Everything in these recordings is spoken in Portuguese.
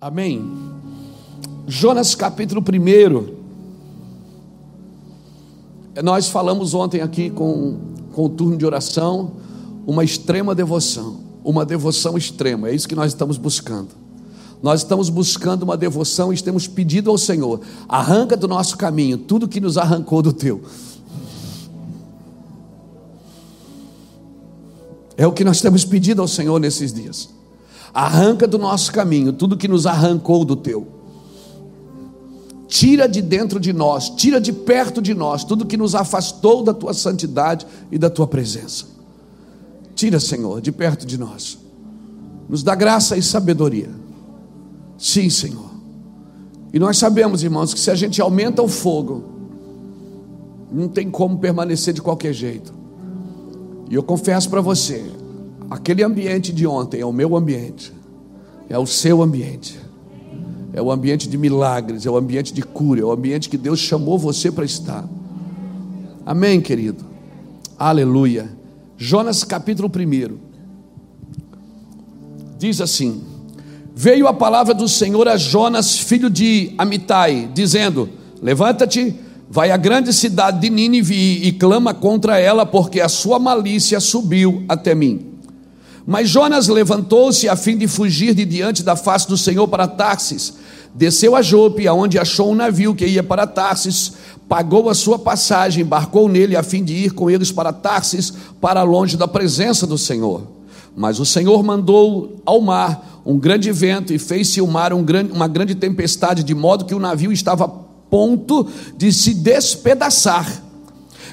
Amém. Jonas capítulo 1. Nós falamos ontem aqui com, com o turno de oração, uma extrema devoção, uma devoção extrema, é isso que nós estamos buscando. Nós estamos buscando uma devoção e temos pedido ao Senhor: arranca do nosso caminho tudo que nos arrancou do teu. É o que nós temos pedido ao Senhor nesses dias. Arranca do nosso caminho tudo que nos arrancou do teu. Tira de dentro de nós, tira de perto de nós tudo que nos afastou da tua santidade e da tua presença. Tira, Senhor, de perto de nós. Nos dá graça e sabedoria. Sim, Senhor. E nós sabemos, irmãos, que se a gente aumenta o fogo, não tem como permanecer de qualquer jeito. E eu confesso para você, Aquele ambiente de ontem é o meu ambiente, é o seu ambiente, é o ambiente de milagres, é o ambiente de cura, é o ambiente que Deus chamou você para estar. Amém, querido? Aleluia. Jonas capítulo 1 diz assim: Veio a palavra do Senhor a Jonas, filho de Amitai, dizendo: Levanta-te, vai à grande cidade de Nínive e clama contra ela, porque a sua malícia subiu até mim. Mas Jonas levantou-se a fim de fugir de diante da face do Senhor para Tarsis. Desceu a Jope, aonde achou um navio que ia para Tarsis, pagou a sua passagem, embarcou nele a fim de ir com eles para Tarsis, para longe da presença do Senhor. Mas o Senhor mandou ao mar um grande vento e fez-se o mar um grande, uma grande tempestade, de modo que o navio estava a ponto de se despedaçar.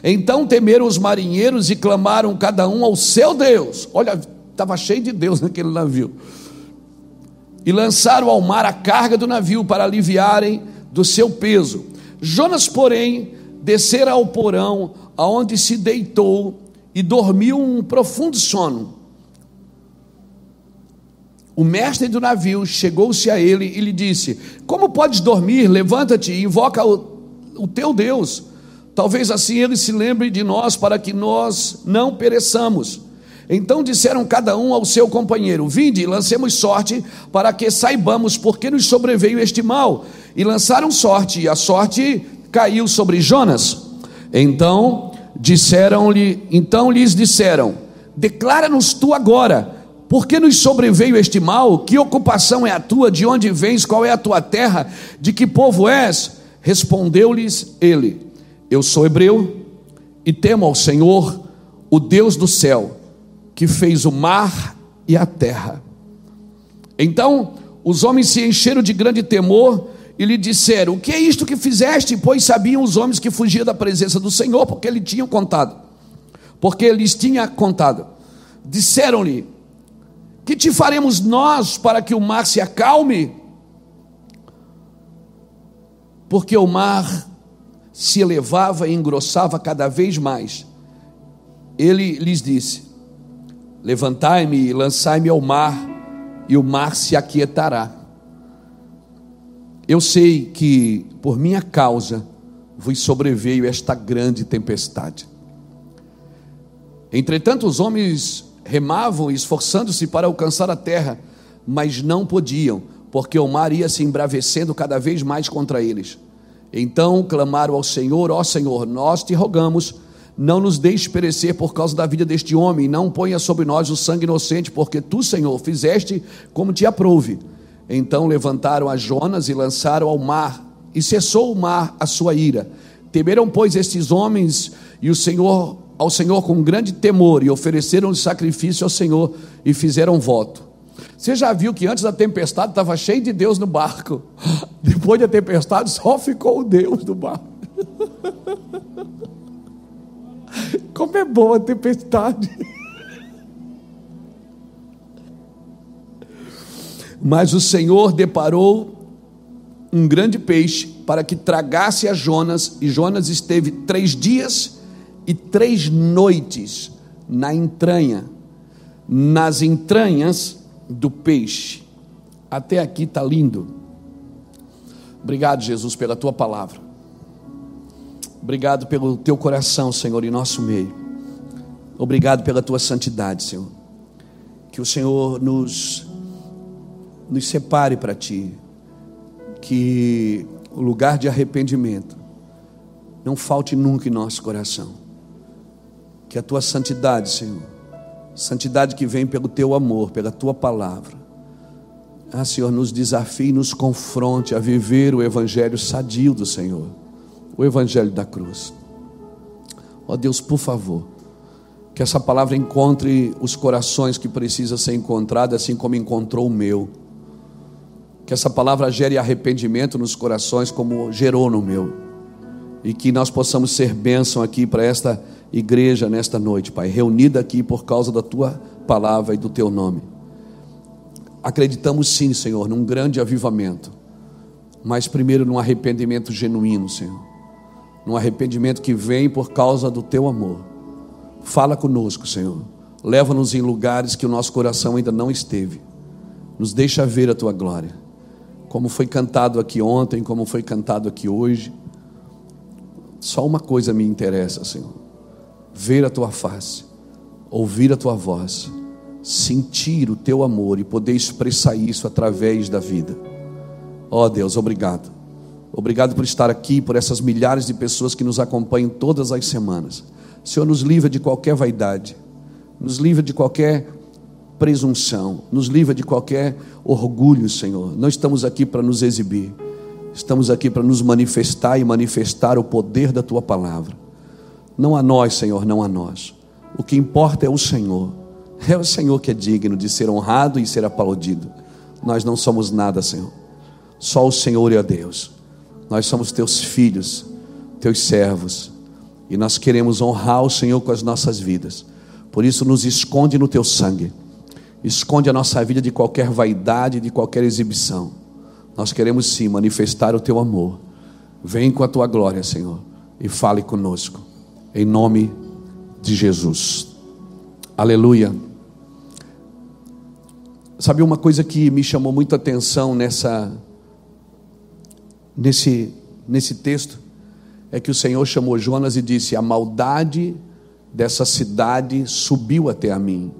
Então temeram os marinheiros e clamaram cada um ao seu Deus. Olha, Estava cheio de Deus naquele navio. E lançaram ao mar a carga do navio para aliviarem do seu peso. Jonas, porém, descera ao porão, aonde se deitou e dormiu um profundo sono. O mestre do navio chegou-se a ele e lhe disse: Como podes dormir? Levanta-te e invoca o, o teu Deus. Talvez assim ele se lembre de nós para que nós não pereçamos. Então disseram cada um ao seu companheiro: Vinde, lancemos sorte, para que saibamos por que nos sobreveio este mal. E lançaram sorte, e a sorte caiu sobre Jonas. Então disseram-lhe, então lhes disseram: Declara-nos tu agora, por que nos sobreveio este mal? Que ocupação é a tua? De onde vens? Qual é a tua terra? De que povo és? Respondeu-lhes ele: Eu sou hebreu e temo ao Senhor, o Deus do céu que fez o mar e a terra. Então os homens se encheram de grande temor e lhe disseram: O que é isto que fizeste? Pois sabiam os homens que fugiam da presença do Senhor, porque ele tinha contado. Porque ele lhes tinha contado. Disseram-lhe: Que te faremos nós para que o mar se acalme? Porque o mar se elevava e engrossava cada vez mais. Ele lhes disse: Levantai-me e lançai-me ao mar, e o mar se aquietará. Eu sei que por minha causa vos sobreveio esta grande tempestade. Entretanto, os homens remavam, esforçando-se para alcançar a terra, mas não podiam, porque o mar ia se embravecendo cada vez mais contra eles. Então clamaram ao Senhor: Ó Senhor, nós te rogamos não nos deixe perecer por causa da vida deste homem, não ponha sobre nós o sangue inocente, porque tu, Senhor, fizeste como te aprouve. Então levantaram a Jonas e lançaram ao mar, e cessou o mar a sua ira. Temeram, pois, estes homens e o Senhor ao Senhor com grande temor e ofereceram sacrifício ao Senhor e fizeram voto. Você já viu que antes da tempestade estava cheio de Deus no barco. Depois da tempestade só ficou o Deus no barco. Como é boa a tempestade. Mas o Senhor deparou um grande peixe para que tragasse a Jonas, e Jonas esteve três dias e três noites na entranha, nas entranhas do peixe. Até aqui está lindo. Obrigado, Jesus, pela tua palavra. Obrigado pelo teu coração, Senhor, em nosso meio. Obrigado pela tua santidade, Senhor. Que o Senhor nos nos separe para ti, que o lugar de arrependimento não falte nunca em nosso coração, que a tua santidade, Senhor, santidade que vem pelo teu amor, pela tua palavra, ah, Senhor, nos desafie, nos confronte a viver o evangelho sadio do Senhor, o evangelho da cruz. Ó oh, Deus, por favor, que essa palavra encontre os corações que precisa ser encontrada, assim como encontrou o meu. Que essa palavra gere arrependimento nos corações, como gerou no meu. E que nós possamos ser bênção aqui para esta igreja nesta noite, Pai, reunida aqui por causa da tua palavra e do teu nome. Acreditamos sim, Senhor, num grande avivamento, mas primeiro num arrependimento genuíno, Senhor num arrependimento que vem por causa do teu amor. Fala conosco, Senhor. Leva-nos em lugares que o nosso coração ainda não esteve. Nos deixa ver a tua glória. Como foi cantado aqui ontem, como foi cantado aqui hoje. Só uma coisa me interessa, Senhor: ver a tua face, ouvir a tua voz, sentir o teu amor e poder expressar isso através da vida. Ó oh, Deus, obrigado. Obrigado por estar aqui, por essas milhares de pessoas que nos acompanham todas as semanas. Senhor, nos livra de qualquer vaidade, nos livra de qualquer presunção, nos livra de qualquer orgulho, Senhor. Não estamos aqui para nos exibir, estamos aqui para nos manifestar e manifestar o poder da tua palavra. Não a nós, Senhor, não a nós. O que importa é o Senhor. É o Senhor que é digno de ser honrado e ser aplaudido. Nós não somos nada, Senhor. Só o Senhor é Deus. Nós somos teus filhos, teus servos, e nós queremos honrar o Senhor com as nossas vidas. Por isso, nos esconde no teu sangue, esconde a nossa vida de qualquer vaidade, de qualquer exibição. Nós queremos sim manifestar o teu amor. Vem com a tua glória, Senhor, e fale conosco, em nome de Jesus. Aleluia. Sabe uma coisa que me chamou muito a atenção nessa nesse, nesse texto é que o Senhor chamou Jonas e disse: A maldade dessa cidade subiu até a mim.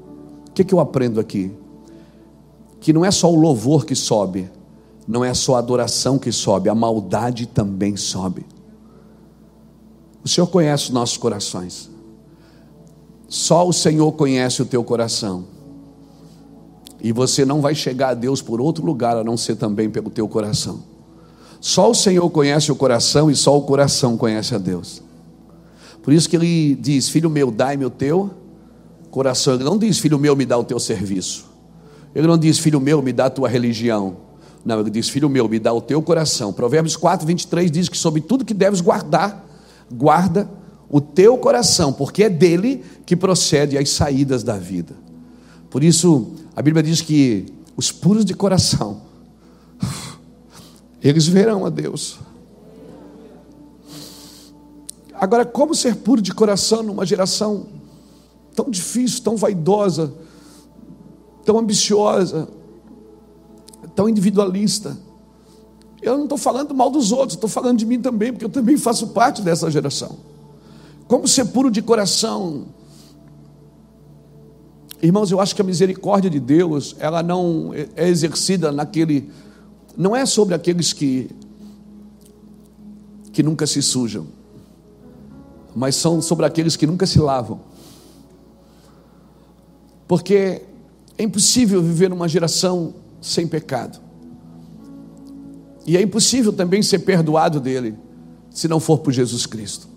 O que, que eu aprendo aqui? Que não é só o louvor que sobe, não é só a adoração que sobe, a maldade também sobe. O Senhor conhece os nossos corações. Só o Senhor conhece o teu coração. E você não vai chegar a Deus por outro lugar a não ser também pelo teu coração. Só o Senhor conhece o coração e só o coração conhece a Deus. Por isso que ele diz: Filho meu, dai-me o teu coração. Ele não diz: Filho meu, me dá o teu serviço. Ele não diz: Filho meu, me dá a tua religião. Não, ele diz: Filho meu, me dá o teu coração. Provérbios 4, 23 diz que sobre tudo que deves guardar, guarda o teu coração, porque é dele que procede as saídas da vida. Por isso, a Bíblia diz que os puros de coração eles verão a Deus. Agora, como ser puro de coração numa geração tão difícil, tão vaidosa, tão ambiciosa, tão individualista? Eu não estou falando mal dos outros, estou falando de mim também, porque eu também faço parte dessa geração. Como ser puro de coração? Irmãos, eu acho que a misericórdia de Deus, ela não é exercida naquele não é sobre aqueles que que nunca se sujam, mas são sobre aqueles que nunca se lavam. Porque é impossível viver numa geração sem pecado. E é impossível também ser perdoado dele, se não for por Jesus Cristo.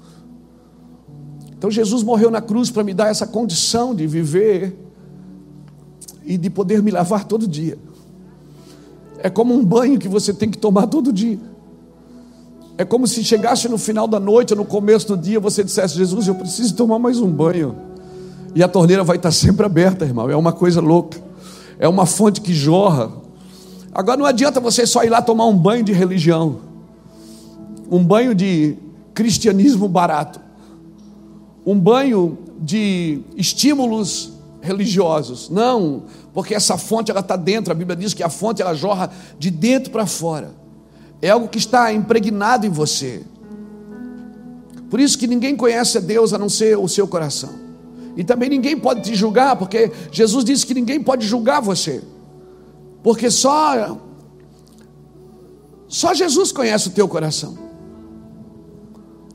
Então Jesus morreu na cruz para me dar essa condição de viver e de poder me lavar todo dia. É como um banho que você tem que tomar todo dia. É como se chegasse no final da noite, no começo do dia, você dissesse: Jesus, eu preciso tomar mais um banho. E a torneira vai estar sempre aberta, irmão. É uma coisa louca. É uma fonte que jorra. Agora não adianta você só ir lá tomar um banho de religião, um banho de cristianismo barato, um banho de estímulos religiosos. Não, porque essa fonte ela está dentro. A Bíblia diz que a fonte ela jorra de dentro para fora. É algo que está impregnado em você. Por isso que ninguém conhece a Deus a não ser o seu coração. E também ninguém pode te julgar, porque Jesus disse que ninguém pode julgar você. Porque só só Jesus conhece o teu coração.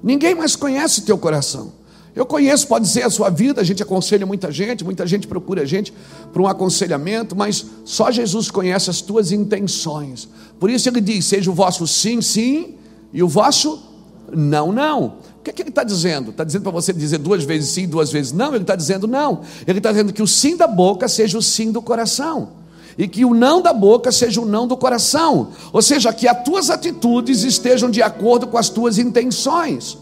Ninguém mais conhece o teu coração. Eu conheço, pode ser a sua vida, a gente aconselha muita gente, muita gente procura a gente para um aconselhamento, mas só Jesus conhece as tuas intenções. Por isso ele diz: seja o vosso sim, sim, e o vosso não, não. O que, é que ele está dizendo? Está dizendo para você dizer duas vezes sim, duas vezes não? Ele está dizendo não. Ele está dizendo que o sim da boca seja o sim do coração e que o não da boca seja o não do coração, ou seja, que as tuas atitudes estejam de acordo com as tuas intenções,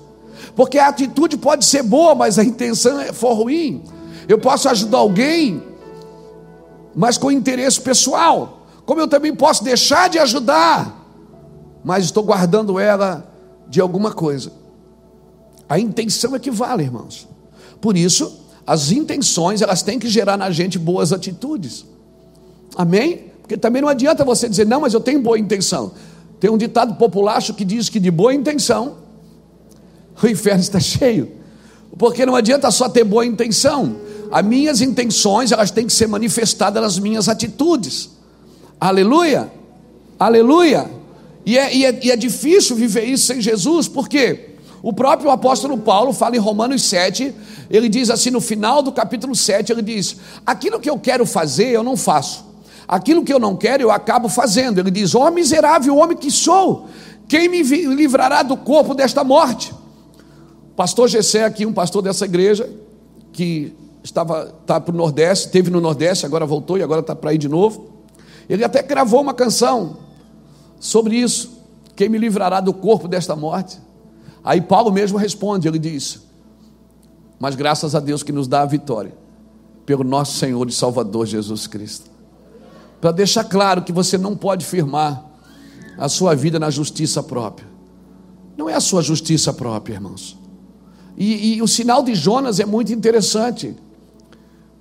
porque a atitude pode ser boa, mas a intenção é for ruim. Eu posso ajudar alguém, mas com interesse pessoal, como eu também posso deixar de ajudar, mas estou guardando ela de alguma coisa. A intenção é que vale, irmãos. Por isso, as intenções elas têm que gerar na gente boas atitudes. Amém? Porque também não adianta você dizer, não, mas eu tenho boa intenção. Tem um ditado populacho que diz que de boa intenção o inferno está cheio. Porque não adianta só ter boa intenção. As minhas intenções, elas têm que ser manifestadas nas minhas atitudes. Aleluia! Aleluia! E é, e é, e é difícil viver isso sem Jesus, porque o próprio apóstolo Paulo fala em Romanos 7, ele diz assim no final do capítulo 7, ele diz: Aquilo que eu quero fazer, eu não faço Aquilo que eu não quero, eu acabo fazendo. Ele diz: Ó oh, miserável homem que sou, quem me livrará do corpo desta morte? Pastor Gessé, aqui, um pastor dessa igreja, que estava tá para o Nordeste, teve no Nordeste, agora voltou e agora está para ir de novo. Ele até gravou uma canção sobre isso. Quem me livrará do corpo desta morte? Aí Paulo mesmo responde, ele diz: Mas graças a Deus que nos dá a vitória, pelo nosso Senhor e Salvador Jesus Cristo para deixar claro que você não pode firmar a sua vida na justiça própria. Não é a sua justiça própria, irmãos. E, e, o sinal de Jonas é muito interessante.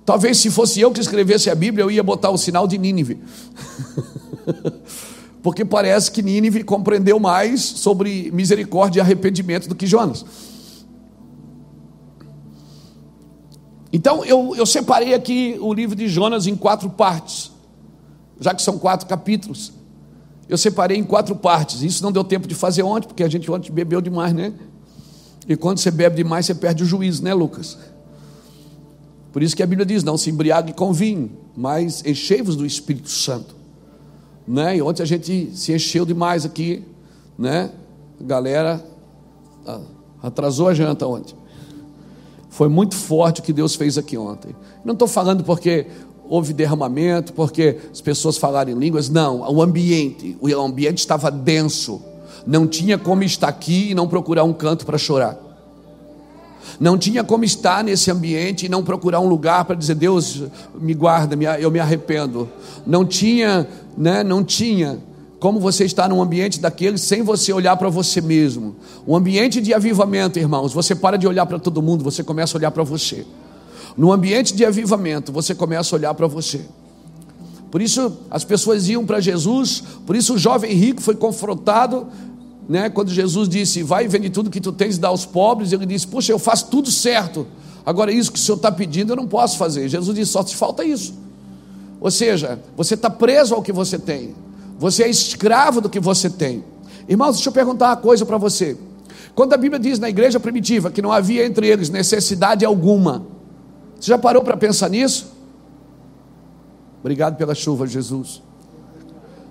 Talvez se fosse eu que escrevesse a Bíblia, eu ia botar o sinal de Nínive. Porque parece que Nínive compreendeu mais sobre misericórdia e arrependimento do que Jonas. Então eu, eu separei aqui o livro de Jonas em quatro partes já que são quatro capítulos. Eu separei em quatro partes. Isso não deu tempo de fazer ontem, porque a gente ontem bebeu demais, né? E quando você bebe demais, você perde o juízo, né, Lucas? Por isso que a Bíblia diz: não se embriague com vinho, mas enchei-vos do Espírito Santo. Né? E ontem a gente se encheu demais aqui, né? A galera ah, atrasou a janta ontem. Foi muito forte o que Deus fez aqui ontem. Não estou falando porque houve derramamento, porque as pessoas falaram em línguas. Não, o ambiente, o ambiente estava denso. Não tinha como estar aqui e não procurar um canto para chorar. Não tinha como estar nesse ambiente e não procurar um lugar para dizer Deus me guarda, eu me arrependo. Não tinha, né? Não tinha como você estar num ambiente daquele sem você olhar para você mesmo. O ambiente de avivamento, irmãos, você para de olhar para todo mundo, você começa a olhar para você. No ambiente de avivamento, você começa a olhar para você. Por isso as pessoas iam para Jesus, por isso o jovem rico foi confrontado, né, quando Jesus disse: Vai e vende tudo que tu tens e dá aos pobres. Ele disse: Puxa, eu faço tudo certo. Agora, isso que o Senhor está pedindo, eu não posso fazer. Jesus disse: Só te falta isso. Ou seja, você está preso ao que você tem, você é escravo do que você tem. Irmãos, deixa eu perguntar uma coisa para você. Quando a Bíblia diz na igreja primitiva que não havia entre eles necessidade alguma, você já parou para pensar nisso? Obrigado pela chuva, Jesus.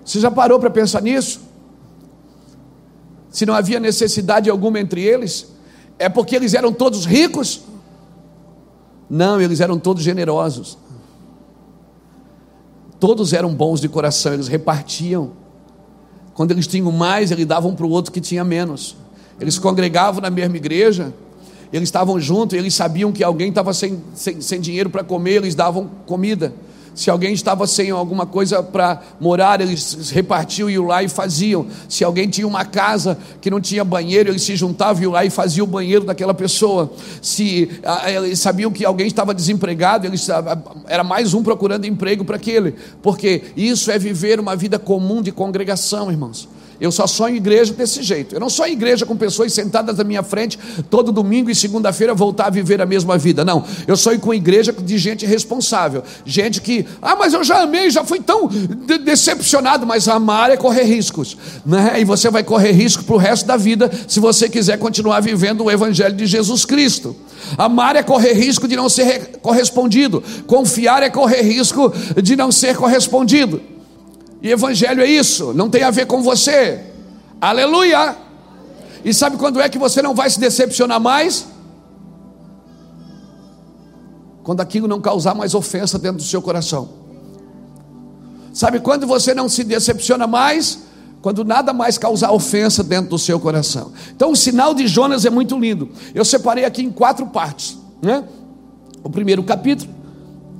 Você já parou para pensar nisso? Se não havia necessidade alguma entre eles, é porque eles eram todos ricos? Não, eles eram todos generosos. Todos eram bons de coração, eles repartiam. Quando eles tinham mais, eles davam para o outro que tinha menos. Eles congregavam na mesma igreja, eles estavam juntos, eles sabiam que alguém estava sem, sem, sem dinheiro para comer, eles davam comida. Se alguém estava sem alguma coisa para morar, eles repartiam e iam lá e faziam. Se alguém tinha uma casa que não tinha banheiro, eles se juntavam e lá e faziam o banheiro daquela pessoa. Se eles sabiam que alguém estava desempregado, eles, era mais um procurando emprego para aquele. Porque isso é viver uma vida comum de congregação, irmãos. Eu só sonho igreja desse jeito. Eu não sonho igreja com pessoas sentadas na minha frente todo domingo e segunda-feira voltar a viver a mesma vida. Não. Eu sonho com igreja de gente responsável. Gente que, ah, mas eu já amei, já fui tão de decepcionado. Mas amar é correr riscos. Né? E você vai correr risco para o resto da vida se você quiser continuar vivendo o Evangelho de Jesus Cristo. Amar é correr risco de não ser correspondido. Confiar é correr risco de não ser correspondido. E evangelho é isso, não tem a ver com você. Aleluia! E sabe quando é que você não vai se decepcionar mais? Quando aquilo não causar mais ofensa dentro do seu coração. Sabe quando você não se decepciona mais? Quando nada mais causar ofensa dentro do seu coração. Então o sinal de Jonas é muito lindo. Eu separei aqui em quatro partes. Né? O primeiro capítulo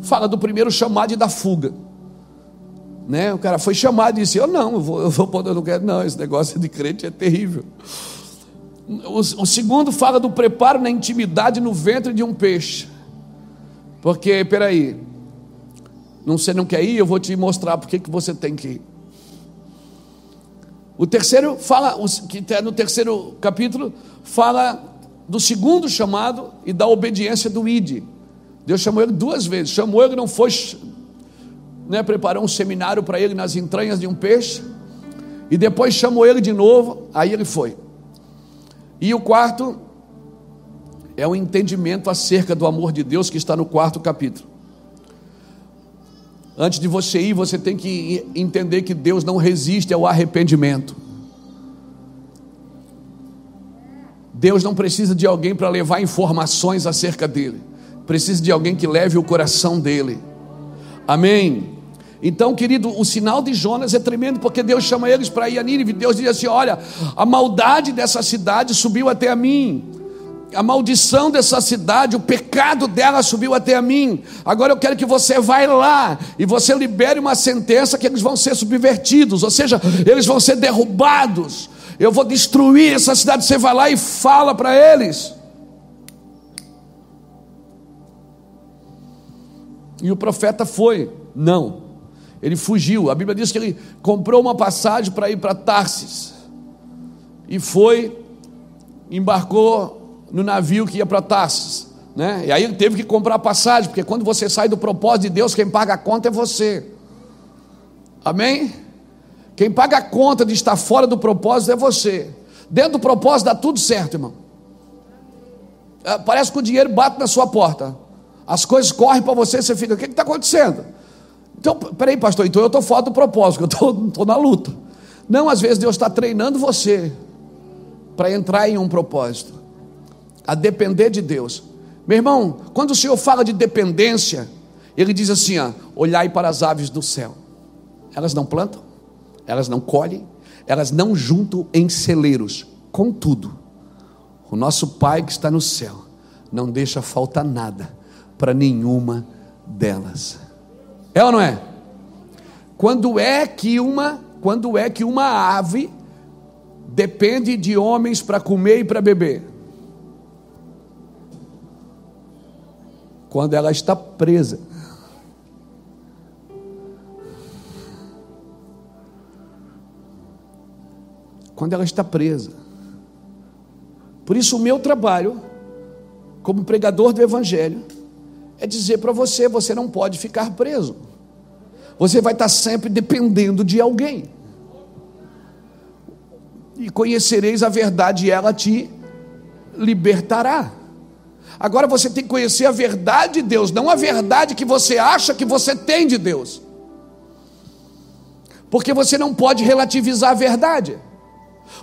fala do primeiro chamado e da fuga. Né? O cara foi chamado e disse: Eu não, eu vou, eu vou eu não quero, não, esse negócio de crente é terrível. O, o segundo fala do preparo na intimidade no ventre de um peixe. Porque, peraí, não, você não quer ir, eu vou te mostrar porque que você tem que ir. O terceiro fala, que está no terceiro capítulo, fala do segundo chamado e da obediência do ID. Deus chamou ele duas vezes. Chamou ele, não foi né, preparou um seminário para ele nas entranhas de um peixe, e depois chamou ele de novo, aí ele foi. E o quarto é o entendimento acerca do amor de Deus que está no quarto capítulo. Antes de você ir, você tem que entender que Deus não resiste ao arrependimento. Deus não precisa de alguém para levar informações acerca dele, precisa de alguém que leve o coração dele. Amém. Então, querido, o sinal de Jonas é tremendo, porque Deus chama eles para ir a Nínive. Deus diz assim: Olha, a maldade dessa cidade subiu até a mim. A maldição dessa cidade, o pecado dela subiu até a mim. Agora eu quero que você vá lá e você libere uma sentença que eles vão ser subvertidos, ou seja, eles vão ser derrubados. Eu vou destruir essa cidade. Você vai lá e fala para eles. E o profeta foi, não. Ele fugiu. A Bíblia diz que ele comprou uma passagem para ir para Tarsis. E foi, embarcou no navio que ia para Tarsis. Né? E aí ele teve que comprar passagem, porque quando você sai do propósito de Deus, quem paga a conta é você. Amém? Quem paga a conta de estar fora do propósito é você. Dentro do propósito dá tudo certo, irmão. É, parece que o dinheiro bate na sua porta. As coisas correm para você, você fica, o que está acontecendo? Então, peraí, pastor, então eu estou fora do propósito, eu estou na luta. Não, às vezes Deus está treinando você para entrar em um propósito, a depender de Deus. Meu irmão, quando o Senhor fala de dependência, Ele diz assim: ó, olhai para as aves do céu, elas não plantam, elas não colhem, elas não juntam em celeiros, contudo, o nosso Pai que está no céu não deixa faltar nada para nenhuma delas. É ou não é? Quando é que uma, quando é que uma ave depende de homens para comer e para beber? Quando ela está presa. Quando ela está presa. Por isso, o meu trabalho, como pregador do Evangelho, é dizer para você: você não pode ficar preso. Você vai estar sempre dependendo de alguém. E conhecereis a verdade, e ela te libertará. Agora você tem que conhecer a verdade de Deus, não a verdade que você acha que você tem de Deus. Porque você não pode relativizar a verdade.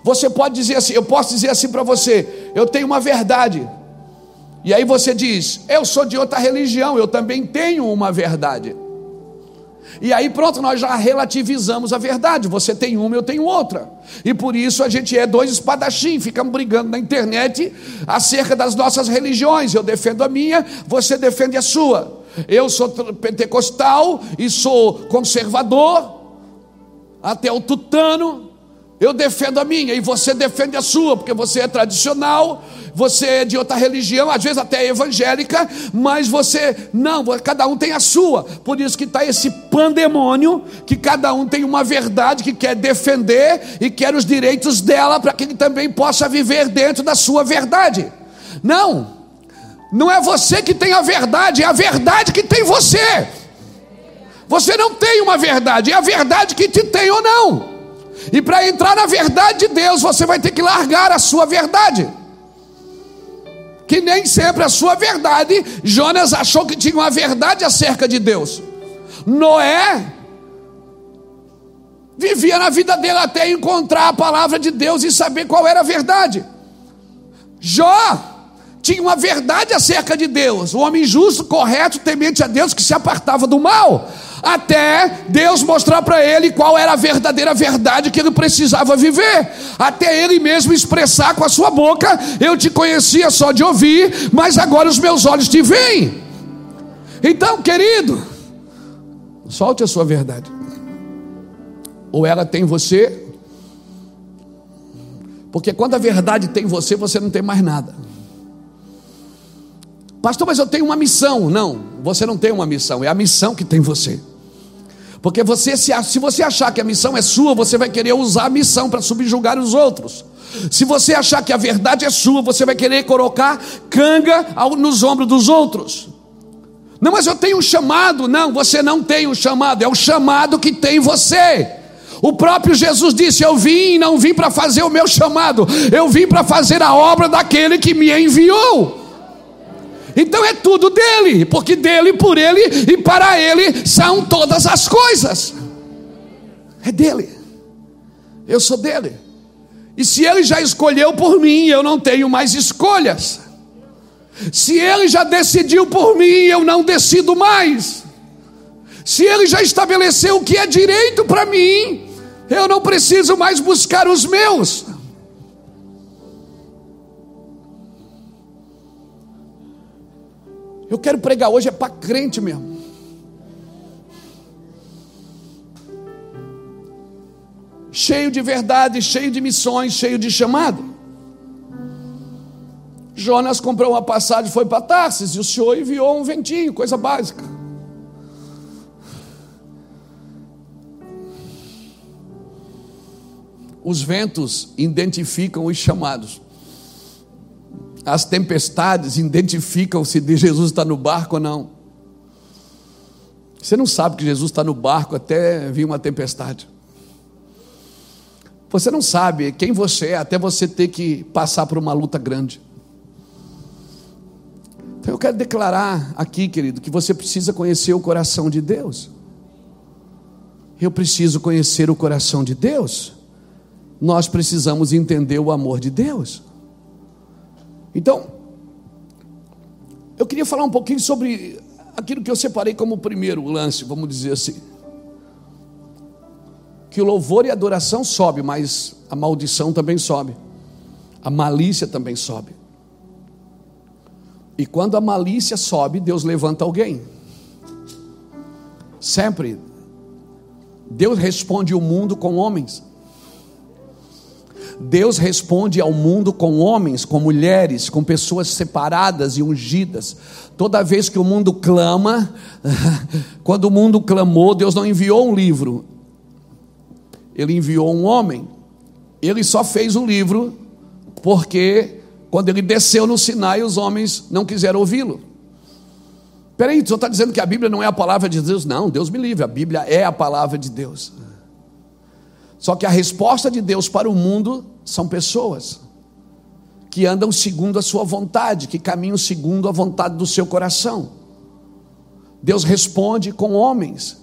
Você pode dizer assim, eu posso dizer assim para você, eu tenho uma verdade. E aí você diz: Eu sou de outra religião, eu também tenho uma verdade. E aí pronto, nós já relativizamos a verdade. Você tem uma, eu tenho outra. E por isso a gente é dois espadachim, ficamos brigando na internet acerca das nossas religiões. Eu defendo a minha, você defende a sua. Eu sou pentecostal e sou conservador, até o tutano, Eu defendo a minha e você defende a sua, porque você é tradicional, você é de outra religião, às vezes até evangélica, mas você não, cada um tem a sua. Por isso que está esse pandemônio, que cada um tem uma verdade que quer defender e quer os direitos dela para que ele também possa viver dentro da sua verdade. Não, não é você que tem a verdade, é a verdade que tem você. Você não tem uma verdade, é a verdade que te tem ou não. E para entrar na verdade de Deus, você vai ter que largar a sua verdade. Que nem sempre a sua verdade, Jonas achou que tinha uma verdade acerca de Deus. Noé vivia na vida dele até encontrar a palavra de Deus e saber qual era a verdade. Jó tinha uma verdade acerca de Deus, o homem justo, correto, temente a Deus, que se apartava do mal até Deus mostrar para ele qual era a verdadeira verdade que ele precisava viver, até ele mesmo expressar com a sua boca: Eu te conhecia só de ouvir, mas agora os meus olhos te veem. Então, querido, solte a sua verdade, ou ela tem você, porque quando a verdade tem você, você não tem mais nada. Pastor, mas eu tenho uma missão. Não, você não tem uma missão, é a missão que tem você. Porque você, se, se você achar que a missão é sua, você vai querer usar a missão para subjugar os outros. Se você achar que a verdade é sua, você vai querer colocar canga nos ombros dos outros. Não, mas eu tenho um chamado. Não, você não tem um chamado, é o chamado que tem você. O próprio Jesus disse: Eu vim não vim para fazer o meu chamado, eu vim para fazer a obra daquele que me enviou. Então é tudo dele, porque dele, por ele e para ele são todas as coisas. É dele. Eu sou dele. E se ele já escolheu por mim, eu não tenho mais escolhas. Se ele já decidiu por mim, eu não decido mais. Se ele já estabeleceu o que é direito para mim, eu não preciso mais buscar os meus. Eu quero pregar hoje é para crente mesmo. Cheio de verdade, cheio de missões, cheio de chamado. Jonas comprou uma passagem, foi para Tarsis, e o Senhor enviou um ventinho, coisa básica. Os ventos identificam os chamados. As tempestades identificam se Jesus está no barco ou não. Você não sabe que Jesus está no barco até vir uma tempestade. Você não sabe quem você é até você ter que passar por uma luta grande. Então eu quero declarar aqui, querido, que você precisa conhecer o coração de Deus. Eu preciso conhecer o coração de Deus. Nós precisamos entender o amor de Deus. Então, eu queria falar um pouquinho sobre aquilo que eu separei como primeiro lance, vamos dizer assim. Que o louvor e a adoração sobe, mas a maldição também sobe. A malícia também sobe. E quando a malícia sobe, Deus levanta alguém. Sempre. Deus responde o mundo com homens. Deus responde ao mundo com homens, com mulheres, com pessoas separadas e ungidas. Toda vez que o mundo clama, quando o mundo clamou, Deus não enviou um livro, Ele enviou um homem. Ele só fez o livro porque quando ele desceu no Sinai, os homens não quiseram ouvi-lo. Peraí, o senhor está dizendo que a Bíblia não é a palavra de Deus? Não, Deus me livre, a Bíblia é a palavra de Deus. Só que a resposta de Deus para o mundo são pessoas que andam segundo a sua vontade, que caminham segundo a vontade do seu coração. Deus responde com homens.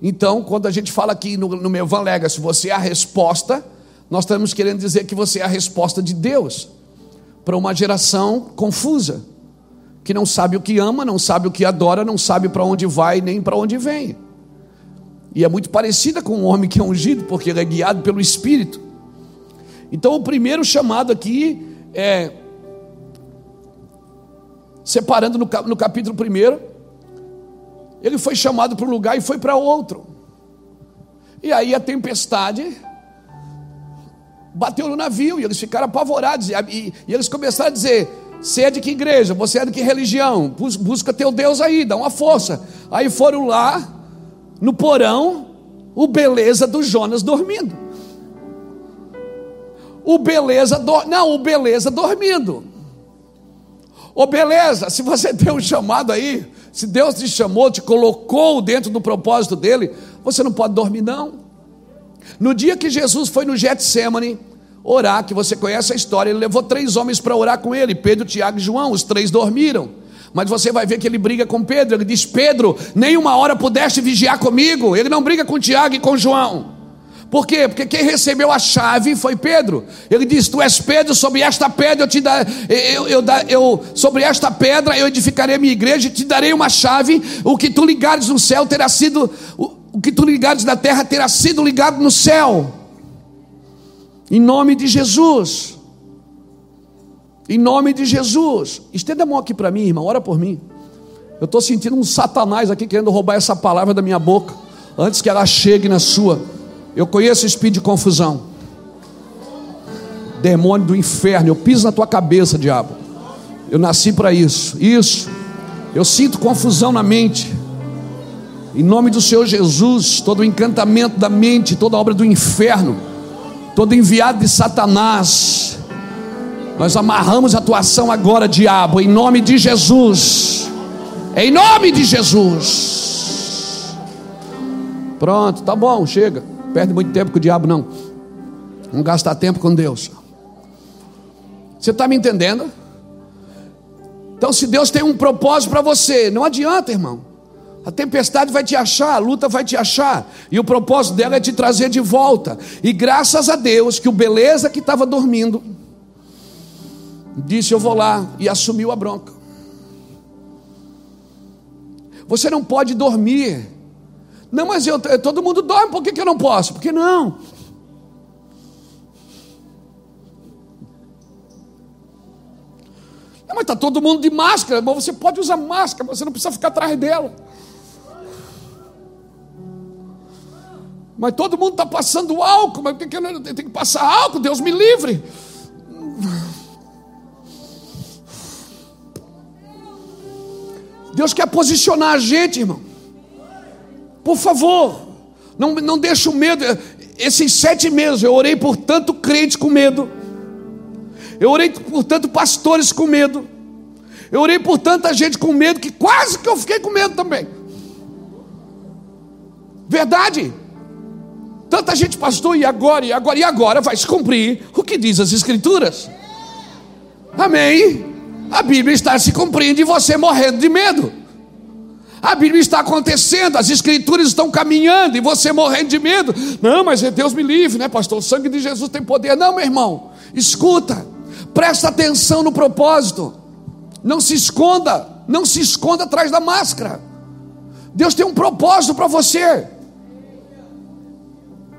Então, quando a gente fala aqui no, no meu Van Legacy, você é a resposta, nós estamos querendo dizer que você é a resposta de Deus para uma geração confusa, que não sabe o que ama, não sabe o que adora, não sabe para onde vai nem para onde vem. E é muito parecida com o homem que é ungido, porque ele é guiado pelo Espírito. Então, o primeiro chamado aqui é. Separando no, no capítulo 1, ele foi chamado para um lugar e foi para outro. E aí a tempestade bateu no navio e eles ficaram apavorados. E, e, e eles começaram a dizer: Você é de que igreja? Você é de que religião? Busca teu Deus aí, dá uma força. Aí foram lá, no porão, o beleza do Jonas dormindo. O beleza, do... não, o beleza dormindo. Ô beleza, se você tem um chamado aí, se Deus te chamou, te colocou dentro do propósito dele, você não pode dormir não. No dia que Jesus foi no Getsemane orar, que você conhece a história, ele levou três homens para orar com ele, Pedro, Tiago e João, os três dormiram. Mas você vai ver que ele briga com Pedro, ele diz: Pedro, nem uma hora pudeste vigiar comigo. Ele não briga com Tiago e com João. Por quê? Porque quem recebeu a chave foi Pedro. Ele diz: Tu és Pedro, sobre esta pedra eu te dar, eu, eu, eu, sobre esta pedra eu edificarei a minha igreja e te darei uma chave. O que tu ligares no céu terá sido o que tu ligares na terra terá sido ligado no céu. Em nome de Jesus. Em nome de Jesus. Estenda a mão aqui para mim, irmão. Ora por mim. Eu estou sentindo um satanás aqui querendo roubar essa palavra da minha boca. Antes que ela chegue na sua. Eu conheço o espírito de confusão. Demônio do inferno. Eu piso na tua cabeça, diabo. Eu nasci para isso. Isso. Eu sinto confusão na mente. Em nome do Senhor Jesus, todo o encantamento da mente, toda obra do inferno, todo enviado de Satanás, nós amarramos a tua ação agora, diabo, em nome de Jesus. Em nome de Jesus. Pronto, tá bom, chega. Perde muito tempo com o diabo, não. Não gastar tempo com Deus. Você está me entendendo? Então, se Deus tem um propósito para você, não adianta, irmão. A tempestade vai te achar, a luta vai te achar, e o propósito dela é te trazer de volta. E graças a Deus que o beleza que estava dormindo disse: Eu vou lá, e assumiu a bronca. Você não pode dormir. Não, mas eu, todo mundo dorme, por que, que eu não posso? Porque não. Não, mas está todo mundo de máscara, mas você pode usar máscara, você não precisa ficar atrás dela. Mas todo mundo está passando álcool, mas tem que, tem que passar álcool, Deus me livre. Deus quer posicionar a gente, irmão. Por favor, não, não deixe o medo. Esses sete meses eu orei por tanto crente com medo. Eu orei por tanto pastores com medo. Eu orei por tanta gente com medo que quase que eu fiquei com medo também. Verdade. Tanta gente, pastor, e agora, e agora, e agora vai se cumprir o que diz as Escrituras. Amém? A Bíblia está se cumprindo e você morrendo de medo. A Bíblia está acontecendo, as Escrituras estão caminhando e você morrendo de medo. Não, mas é Deus me livre, né, pastor? O sangue de Jesus tem poder. Não, meu irmão, escuta, presta atenção no propósito. Não se esconda, não se esconda atrás da máscara. Deus tem um propósito para você.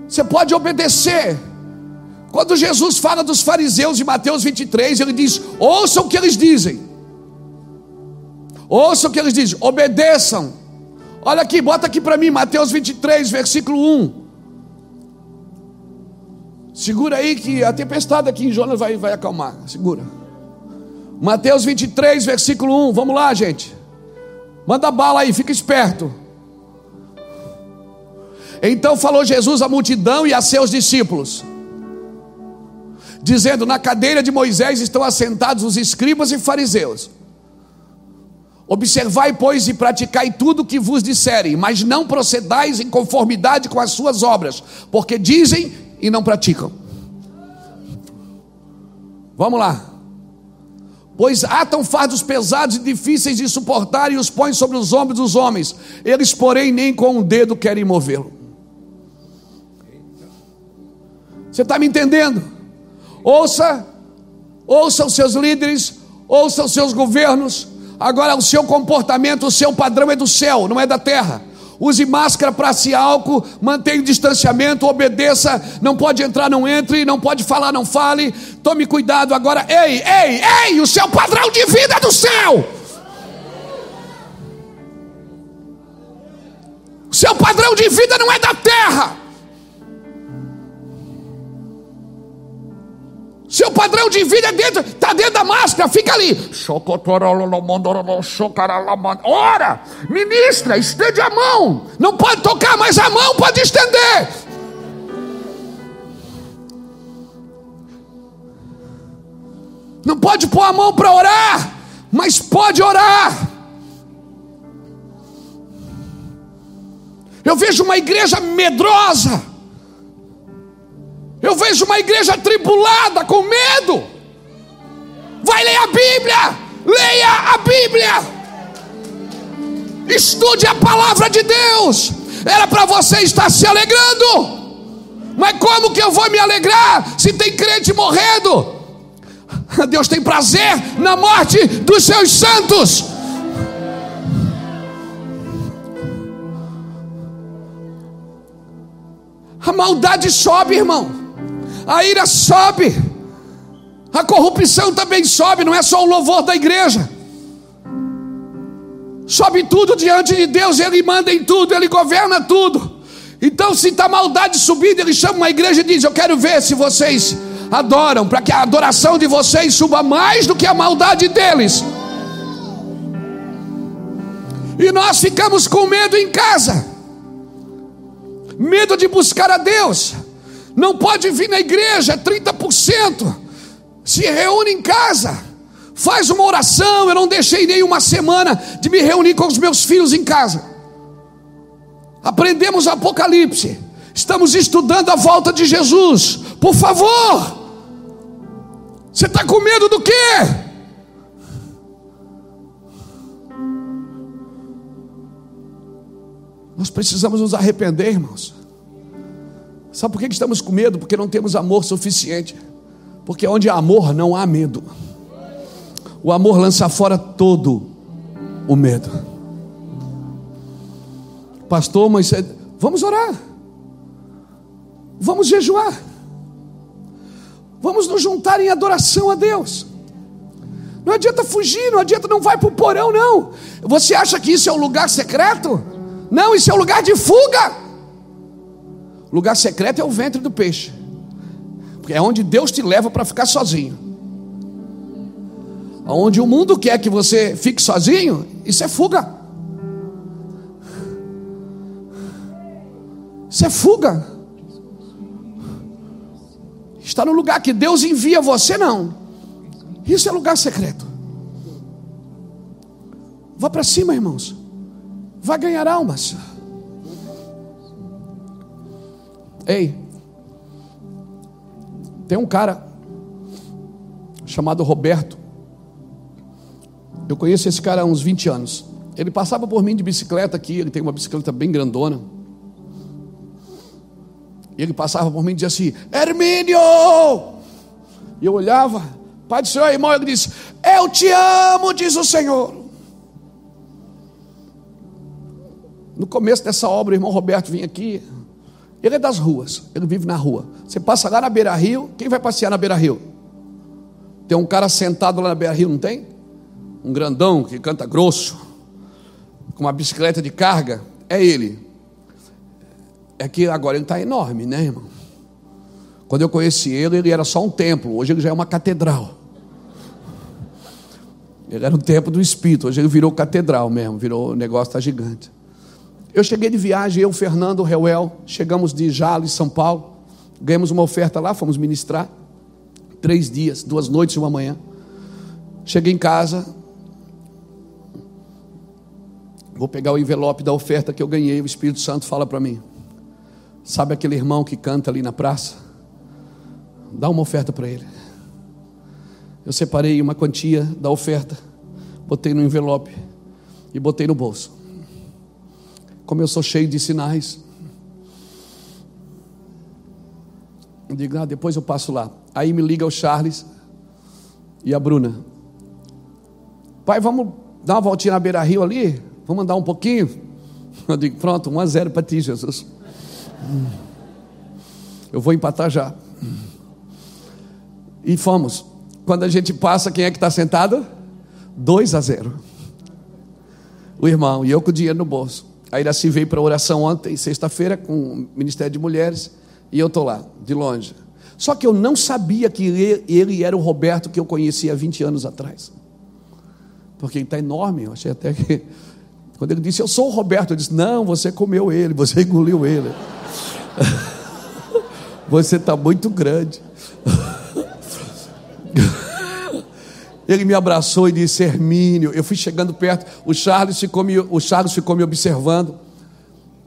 Você pode obedecer. Quando Jesus fala dos fariseus em Mateus 23, ele diz: ouçam o que eles dizem. Ouçam o que eles dizem, obedeçam. Olha aqui, bota aqui para mim, Mateus 23, versículo 1. Segura aí que a tempestade aqui em Jonas vai, vai acalmar. Segura. Mateus 23, versículo 1. Vamos lá, gente. Manda bala aí, fica esperto. Então falou Jesus à multidão e a seus discípulos, dizendo: Na cadeira de Moisés estão assentados os escribas e fariseus. Observai, pois, e praticai tudo o que vos disserem, mas não procedais em conformidade com as suas obras, porque dizem e não praticam. Vamos lá. Pois atam fardos pesados e difíceis de suportar e os põem sobre os ombros dos homens, eles, porém, nem com um dedo querem movê-lo. Você está me entendendo? Ouça, ouça os seus líderes, ouça os seus governos. Agora, o seu comportamento, o seu padrão é do céu, não é da terra. Use máscara para se álcool, mantenha o distanciamento, obedeça. Não pode entrar, não entre. Não pode falar, não fale. Tome cuidado agora. Ei, ei, ei, o seu padrão de vida é do céu. O seu padrão de vida não é da terra. Padrão de vida é dentro, está dentro da máscara, fica ali. Ora, ministra, estende a mão. Não pode tocar, mas a mão pode estender. Não pode pôr a mão para orar, mas pode orar. Eu vejo uma igreja medrosa. Eu vejo uma igreja tribulada, com medo. Vai ler a Bíblia. Leia a Bíblia. Estude a palavra de Deus. Era para você estar se alegrando. Mas como que eu vou me alegrar se tem crente morrendo? Deus tem prazer na morte dos seus santos. A maldade sobe, irmão. A ira sobe. A corrupção também sobe, não é só o louvor da igreja. Sobe tudo diante de Deus, Ele manda em tudo, Ele governa tudo. Então, se está maldade subindo, Ele chama uma igreja e diz: Eu quero ver se vocês adoram, para que a adoração de vocês suba mais do que a maldade deles. E nós ficamos com medo em casa medo de buscar a Deus, não pode vir na igreja, 30%, se reúne em casa, faz uma oração. Eu não deixei nem uma semana de me reunir com os meus filhos em casa. Aprendemos Apocalipse, estamos estudando a volta de Jesus. Por favor, você está com medo do quê? Nós precisamos nos arrepender, irmãos. Sabe por que estamos com medo? Porque não temos amor suficiente. Porque onde há amor, não há medo. O amor lança fora todo o medo. Pastor, mas é, vamos orar. Vamos jejuar. Vamos nos juntar em adoração a Deus. Não adianta fugir, não adianta, não vai para o porão, não. Você acha que isso é um lugar secreto? Não, isso é um lugar de fuga. Lugar secreto é o ventre do peixe. Porque é onde Deus te leva para ficar sozinho. Onde o mundo quer que você fique sozinho, isso é fuga. Isso é fuga. Está no lugar que Deus envia você, não. Isso é lugar secreto. Vá para cima, irmãos vai ganhar almas. Ei, tem um cara chamado Roberto. Eu conheço esse cara há uns 20 anos. Ele passava por mim de bicicleta aqui, ele tem uma bicicleta bem grandona. E ele passava por mim e dizia assim: Hermínio! E eu olhava, Pai do Senhor, irmão, ele disse: Eu te amo, diz o Senhor. No começo dessa obra, o irmão Roberto vinha aqui. Ele é das ruas, ele vive na rua. Você passa lá na beira rio, quem vai passear na beira rio? Tem um cara sentado lá na beira rio, não tem? Um grandão que canta grosso, com uma bicicleta de carga. É ele. É que agora ele está enorme, né, irmão? Quando eu conheci ele, ele era só um templo, hoje ele já é uma catedral. Ele era um templo do Espírito, hoje ele virou catedral mesmo, virou o negócio está gigante. Eu cheguei de viagem, eu, Fernando, Reuel, chegamos de Jales, São Paulo, ganhamos uma oferta lá, fomos ministrar. Três dias, duas noites e uma manhã. Cheguei em casa, vou pegar o envelope da oferta que eu ganhei, o Espírito Santo fala para mim. Sabe aquele irmão que canta ali na praça? Dá uma oferta para ele. Eu separei uma quantia da oferta, botei no envelope e botei no bolso como eu sou cheio de sinais. Eu digo, ah, depois eu passo lá. Aí me liga o Charles e a Bruna. Pai, vamos dar uma voltinha na beira rio ali? Vamos andar um pouquinho? Eu digo, pronto, 1 a 0 para ti, Jesus. Eu vou empatar já. E fomos. Quando a gente passa, quem é que está sentado? 2 a 0. O irmão, e eu com o dinheiro no bolso. A Iraci veio para oração ontem, sexta-feira, com o Ministério de Mulheres, e eu estou lá, de longe. Só que eu não sabia que ele era o Roberto que eu conhecia há 20 anos atrás. Porque ele está enorme, eu achei até que. Quando ele disse, eu sou o Roberto, eu disse, não, você comeu ele, você engoliu ele. Você está muito grande. Ele me abraçou e disse, Hermínio. Eu fui chegando perto, o Charles ficou me, o Charles ficou me observando.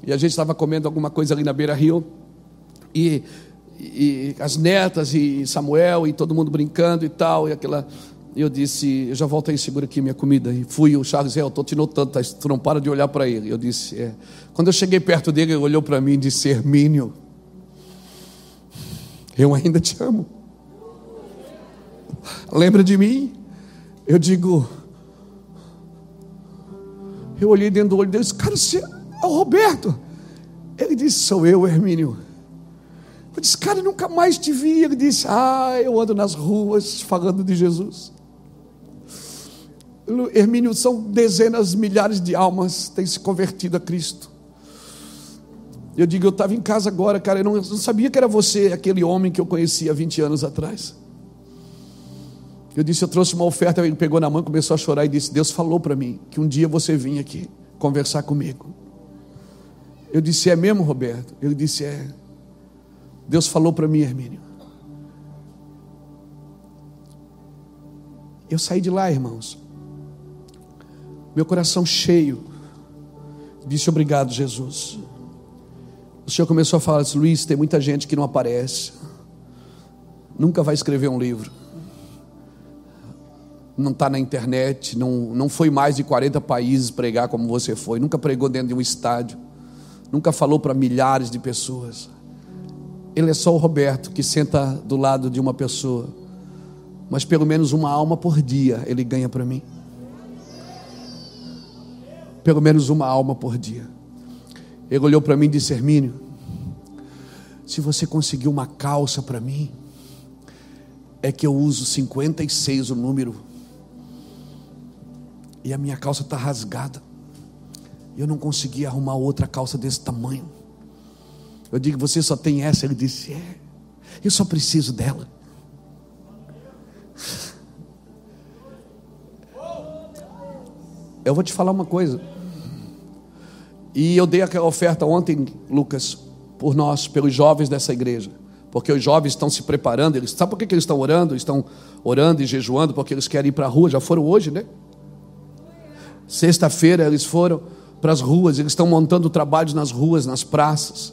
E a gente estava comendo alguma coisa ali na beira rio. E, e as netas e Samuel e todo mundo brincando e tal. E aquela. Eu disse, eu já volto aí, segura aqui minha comida. E fui, o Charles, é, eu estou te notando, tá, tu não para de olhar para ele. Eu disse, é. Quando eu cheguei perto dele, ele olhou para mim e disse, Hermínio, eu ainda te amo. Lembra de mim? Eu digo, eu olhei dentro do olho dele cara, você é o Roberto. Ele disse, sou eu, Hermínio. Eu disse, cara, nunca mais te vi. Ele disse, ah, eu ando nas ruas falando de Jesus. Hermínio, são dezenas, milhares de almas que têm se convertido a Cristo. Eu digo, eu estava em casa agora, cara, eu não, eu não sabia que era você, aquele homem que eu conhecia 20 anos atrás. Eu disse, eu trouxe uma oferta, ele pegou na mão, começou a chorar e disse: Deus falou para mim que um dia você vinha aqui conversar comigo. Eu disse: É mesmo, Roberto? Ele disse: É. Deus falou para mim, Hermínio. Eu saí de lá, irmãos, meu coração cheio, disse: Obrigado, Jesus. O Senhor começou a falar: Luiz, tem muita gente que não aparece, nunca vai escrever um livro não está na internet, não, não foi mais de 40 países pregar como você foi, nunca pregou dentro de um estádio, nunca falou para milhares de pessoas. Ele é só o Roberto que senta do lado de uma pessoa, mas pelo menos uma alma por dia ele ganha para mim. Pelo menos uma alma por dia. Ele olhou para mim e disse: Hermínio, se você conseguir uma calça para mim, é que eu uso 56 o número e a minha calça está rasgada. Eu não consegui arrumar outra calça desse tamanho. Eu digo, você só tem essa? Ele disse, é. Eu só preciso dela. Eu vou te falar uma coisa. E eu dei aquela oferta ontem, Lucas, por nós, pelos jovens dessa igreja. Porque os jovens estão se preparando. Eles, sabe por que, que eles estão orando? Estão orando e jejuando porque eles querem ir para a rua. Já foram hoje, né? Sexta-feira eles foram para as ruas, eles estão montando trabalhos nas ruas, nas praças.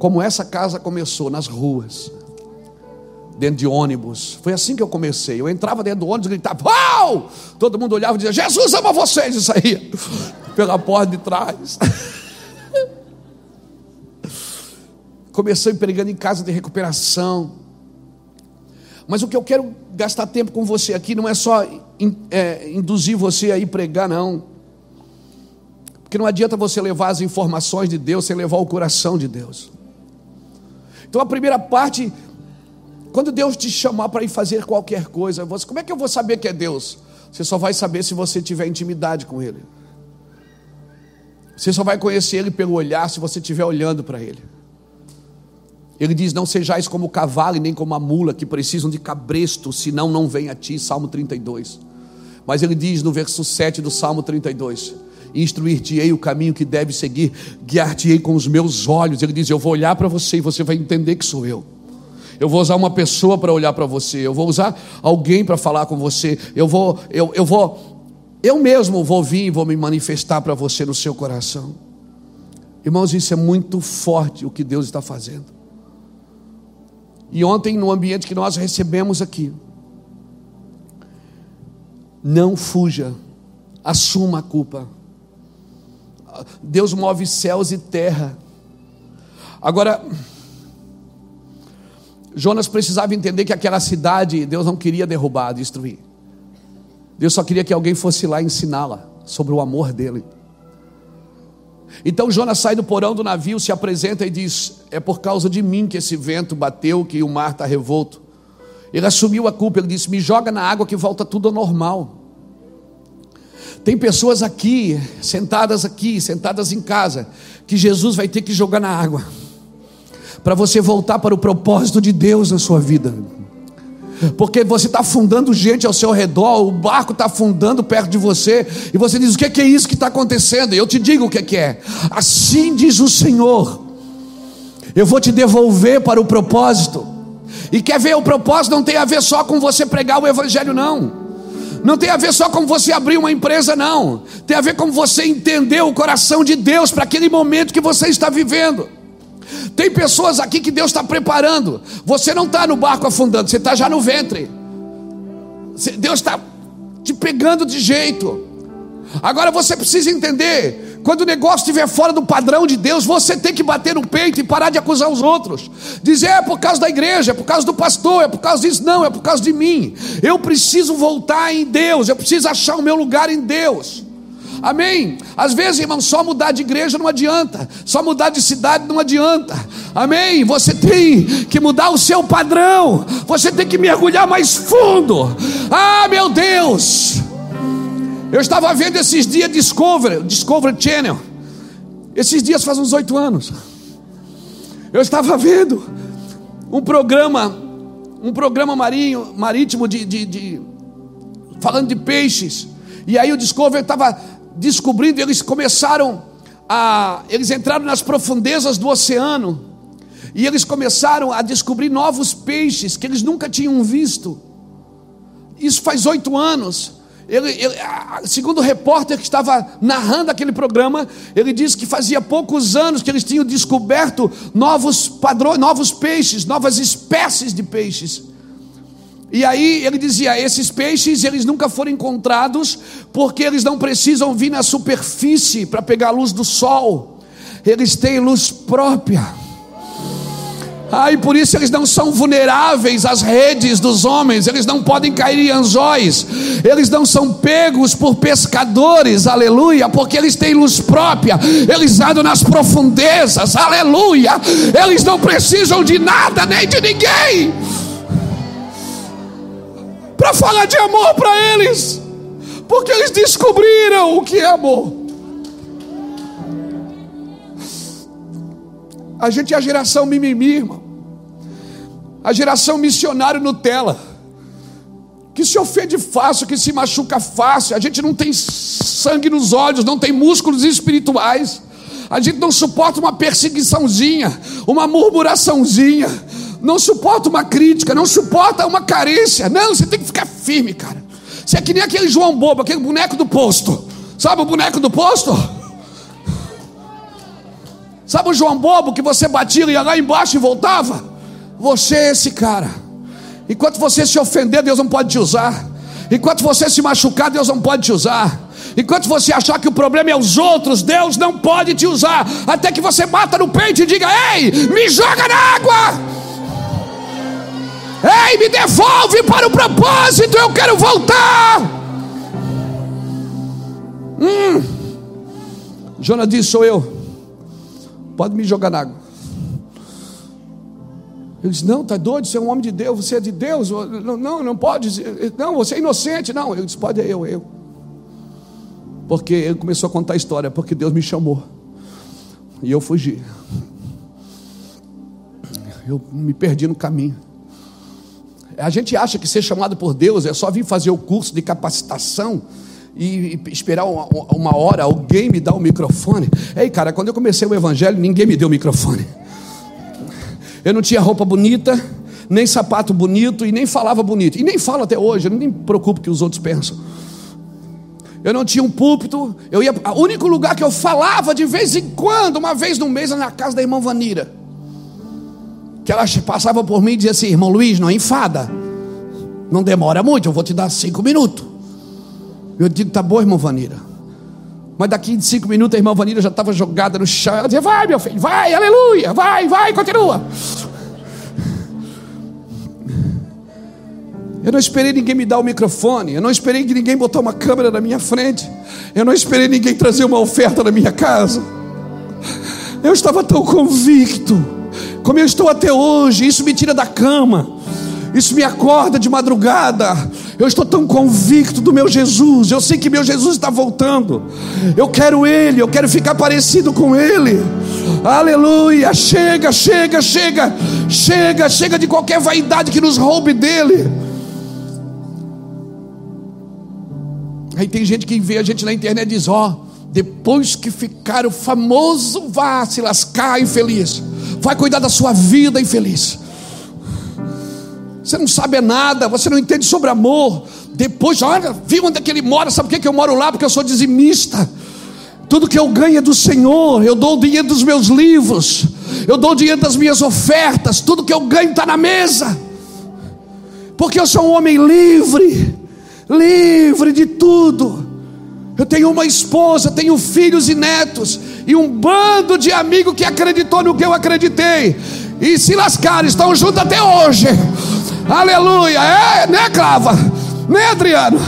Como essa casa começou, nas ruas, dentro de ônibus. Foi assim que eu comecei. Eu entrava dentro do ônibus e gritava, Uau! Todo mundo olhava e dizia, Jesus ama vocês, e saía pela porta de trás. Comecei pregando em casa de recuperação. Mas o que eu quero gastar tempo com você aqui não é só é, induzir você a ir pregar, não. Porque não adianta você levar as informações de Deus sem levar o coração de Deus. Então a primeira parte, quando Deus te chamar para ir fazer qualquer coisa, você, como é que eu vou saber que é Deus? Você só vai saber se você tiver intimidade com Ele. Você só vai conhecer Ele pelo olhar se você estiver olhando para Ele. Ele diz: Não sejais como o cavalo nem como a mula que precisam de cabresto, senão não vem a ti. Salmo 32. Mas ele diz no verso 7 do Salmo 32: Instruir-te-ei o caminho que deve seguir, guiar-te-ei com os meus olhos. Ele diz: Eu vou olhar para você e você vai entender que sou eu. Eu vou usar uma pessoa para olhar para você. Eu vou usar alguém para falar com você. Eu vou, eu, eu vou, eu mesmo vou vir e vou me manifestar para você no seu coração. Irmãos, isso é muito forte o que Deus está fazendo. E ontem, no ambiente que nós recebemos aqui, não fuja, assuma a culpa. Deus move céus e terra. Agora, Jonas precisava entender que aquela cidade Deus não queria derrubar, destruir. Deus só queria que alguém fosse lá ensiná-la sobre o amor dele. Então Jonas sai do porão do navio, se apresenta e diz: É por causa de mim que esse vento bateu, que o mar está revolto. Ele assumiu a culpa, ele disse: Me joga na água que volta tudo ao normal. Tem pessoas aqui, sentadas aqui, sentadas em casa, que Jesus vai ter que jogar na água, para você voltar para o propósito de Deus na sua vida. Porque você está afundando gente ao seu redor, o barco está afundando perto de você, e você diz: O que é isso que está acontecendo? E eu te digo o que é. Assim diz o Senhor: Eu vou te devolver para o propósito. E quer ver, o propósito não tem a ver só com você pregar o Evangelho, não. Não tem a ver só com você abrir uma empresa, não. Tem a ver com você entender o coração de Deus para aquele momento que você está vivendo. Tem pessoas aqui que Deus está preparando. Você não está no barco afundando, você está já no ventre. Deus está te pegando de jeito. Agora você precisa entender: quando o negócio estiver fora do padrão de Deus, você tem que bater no peito e parar de acusar os outros. Dizer é por causa da igreja, é por causa do pastor, é por causa disso, não, é por causa de mim. Eu preciso voltar em Deus, eu preciso achar o meu lugar em Deus. Amém? Às vezes, irmão, só mudar de igreja não adianta, só mudar de cidade não adianta. Amém? Você tem que mudar o seu padrão, você tem que mergulhar mais fundo. Ah, meu Deus! Eu estava vendo esses dias Discovery, Discovery Channel. Esses dias faz uns oito anos. Eu estava vendo um programa, um programa marinho, marítimo de, de, de falando de peixes. E aí o Discovery estava descobrindo, eles começaram a. Eles entraram nas profundezas do oceano. E eles começaram a descobrir novos peixes que eles nunca tinham visto. Isso faz oito anos. Ele, ele, segundo o repórter que estava narrando aquele programa, ele disse que fazia poucos anos que eles tinham descoberto novos padrões, novos peixes, novas espécies de peixes. E aí ele dizia: esses peixes eles nunca foram encontrados porque eles não precisam vir na superfície para pegar a luz do sol. Eles têm luz própria. Ah, e por isso eles não são vulneráveis às redes dos homens, eles não podem cair em anzóis, eles não são pegos por pescadores, aleluia, porque eles têm luz própria, eles andam nas profundezas, aleluia, eles não precisam de nada nem de ninguém para falar de amor para eles, porque eles descobriram o que é amor. A gente é a geração mimimi, irmão. A geração missionário Nutella. Que se ofende fácil, que se machuca fácil. A gente não tem sangue nos olhos, não tem músculos espirituais. A gente não suporta uma perseguiçãozinha, uma murmuraçãozinha não suporta uma crítica, não suporta uma carência. Não, você tem que ficar firme, cara. Você é que nem aquele João Bobo, aquele boneco do posto. Sabe o boneco do posto? Sabe o João Bobo que você batia ia lá embaixo e voltava? Você é esse cara. Enquanto você se ofender, Deus não pode te usar. Enquanto você se machucar, Deus não pode te usar. Enquanto você achar que o problema é os outros, Deus não pode te usar. Até que você bata no peito e diga: Ei, me joga na água. Ei, me devolve para o propósito, eu quero voltar. Hum. Jonas disse: Sou eu. Pode me jogar na água. Ele disse: Não, está doido, você é um homem de Deus, você é de Deus. Não, não, não pode. Não, você é inocente. Não, ele disse: Pode, eu, eu. Porque ele começou a contar a história, porque Deus me chamou. E eu fugi. Eu me perdi no caminho. A gente acha que ser chamado por Deus é só vir fazer o curso de capacitação e esperar uma, uma hora alguém me dar o microfone. Ei, cara, quando eu comecei o evangelho, ninguém me deu o microfone. Eu não tinha roupa bonita, nem sapato bonito e nem falava bonito. E nem falo até hoje, eu nem me preocupo que os outros pensam. Eu não tinha um púlpito, eu ia. O único lugar que eu falava de vez em quando, uma vez no mês, era na casa da irmã Vanira que elas passavam por mim e diziam assim: irmão Luiz, não enfada, não demora muito, eu vou te dar cinco minutos. Eu digo: tá bom, irmão Vanira. Mas daqui de cinco minutos a irmã Vanira já estava jogada no chão. Ela dizia: vai, meu filho, vai, aleluia, vai, vai, continua. Eu não esperei ninguém me dar o microfone. Eu não esperei que ninguém botar uma câmera na minha frente. Eu não esperei ninguém trazer uma oferta na minha casa. Eu estava tão convicto como eu estou até hoje, isso me tira da cama, isso me acorda de madrugada. Eu estou tão convicto do meu Jesus, eu sei que meu Jesus está voltando. Eu quero Ele, eu quero ficar parecido com Ele. Aleluia. Chega, chega, chega, chega, chega de qualquer vaidade que nos roube dele. Aí tem gente que vê a gente na internet e diz: Ó, oh, depois que ficar o famoso, vá se lascar infeliz, vai cuidar da sua vida infeliz. Você não sabe nada, você não entende sobre amor. Depois, olha, viu onde é que ele mora? Sabe por que eu moro lá? Porque eu sou dizimista. Tudo que eu ganho é do Senhor. Eu dou o dinheiro dos meus livros. Eu dou o dinheiro das minhas ofertas. Tudo que eu ganho está na mesa. Porque eu sou um homem livre. Livre de tudo. Eu tenho uma esposa, tenho filhos e netos. E um bando de amigos que acreditou no que eu acreditei. E se lascaram, estão juntos até hoje. Aleluia. É, né, Clava? Né, Adriano?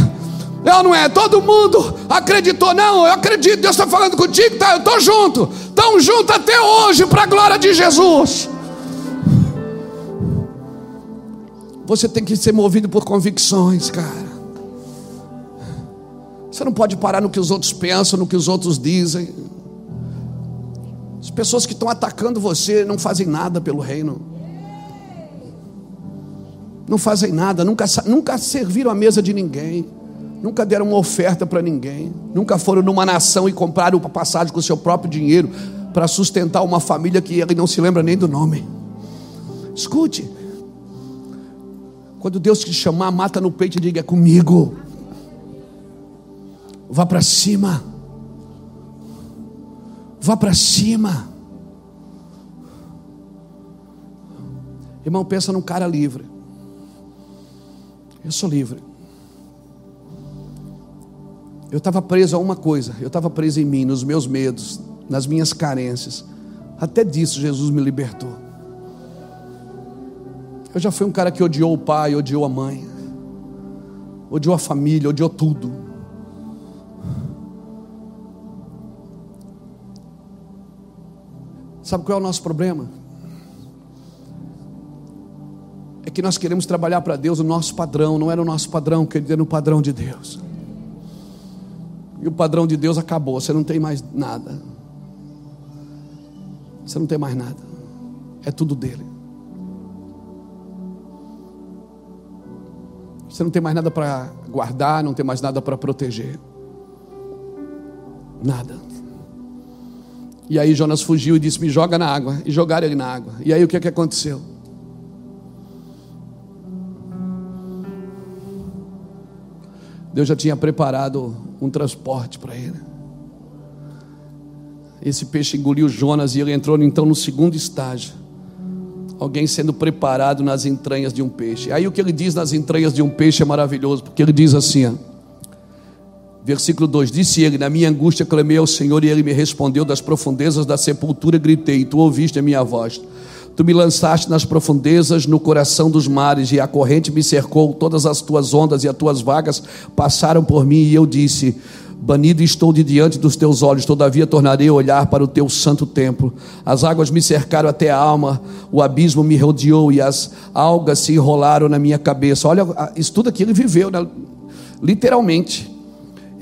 Eu não é, todo mundo acreditou, não, eu acredito, Deus está falando contigo, tá, eu estou junto, estão juntos até hoje, para a glória de Jesus. Você tem que ser movido por convicções, cara. Você não pode parar no que os outros pensam, no que os outros dizem. As pessoas que estão atacando você não fazem nada pelo reino. Não fazem nada, nunca, nunca serviram a mesa de ninguém nunca deram uma oferta para ninguém, nunca foram numa nação e compraram passagem com o seu próprio dinheiro para sustentar uma família que ele não se lembra nem do nome. Escute, quando Deus te chamar, mata no peito e diga: é comigo. Vá para cima. Vá para cima. Irmão, pensa num cara livre. Eu sou livre. Eu estava preso a uma coisa, eu estava preso em mim, nos meus medos, nas minhas carências. Até disso Jesus me libertou. Eu já fui um cara que odiou o pai, odiou a mãe, odiou a família, odiou tudo. Sabe qual é o nosso problema? É que nós queremos trabalhar para Deus o nosso padrão, não era o nosso padrão, querido, era o padrão de Deus. E o padrão de Deus acabou, você não tem mais nada. Você não tem mais nada. É tudo dele. Você não tem mais nada para guardar, não tem mais nada para proteger. Nada. E aí Jonas fugiu e disse: Me joga na água. E jogaram ele na água. E aí o que, é que aconteceu? Deus já tinha preparado um transporte para ele. Esse peixe engoliu Jonas e ele entrou então no segundo estágio. Alguém sendo preparado nas entranhas de um peixe. Aí o que ele diz nas entranhas de um peixe é maravilhoso, porque ele diz assim, ó, versículo 2: Disse ele: Na minha angústia clamei ao Senhor e ele me respondeu das profundezas da sepultura, gritei, e tu ouviste a minha voz. Tu me lançaste nas profundezas, no coração dos mares, e a corrente me cercou, todas as tuas ondas e as tuas vagas passaram por mim, e eu disse: Banido estou de diante dos teus olhos, todavia tornarei a olhar para o teu santo templo. As águas me cercaram até a alma, o abismo me rodeou e as algas se enrolaram na minha cabeça. Olha, isso tudo aqui ele viveu, né? literalmente.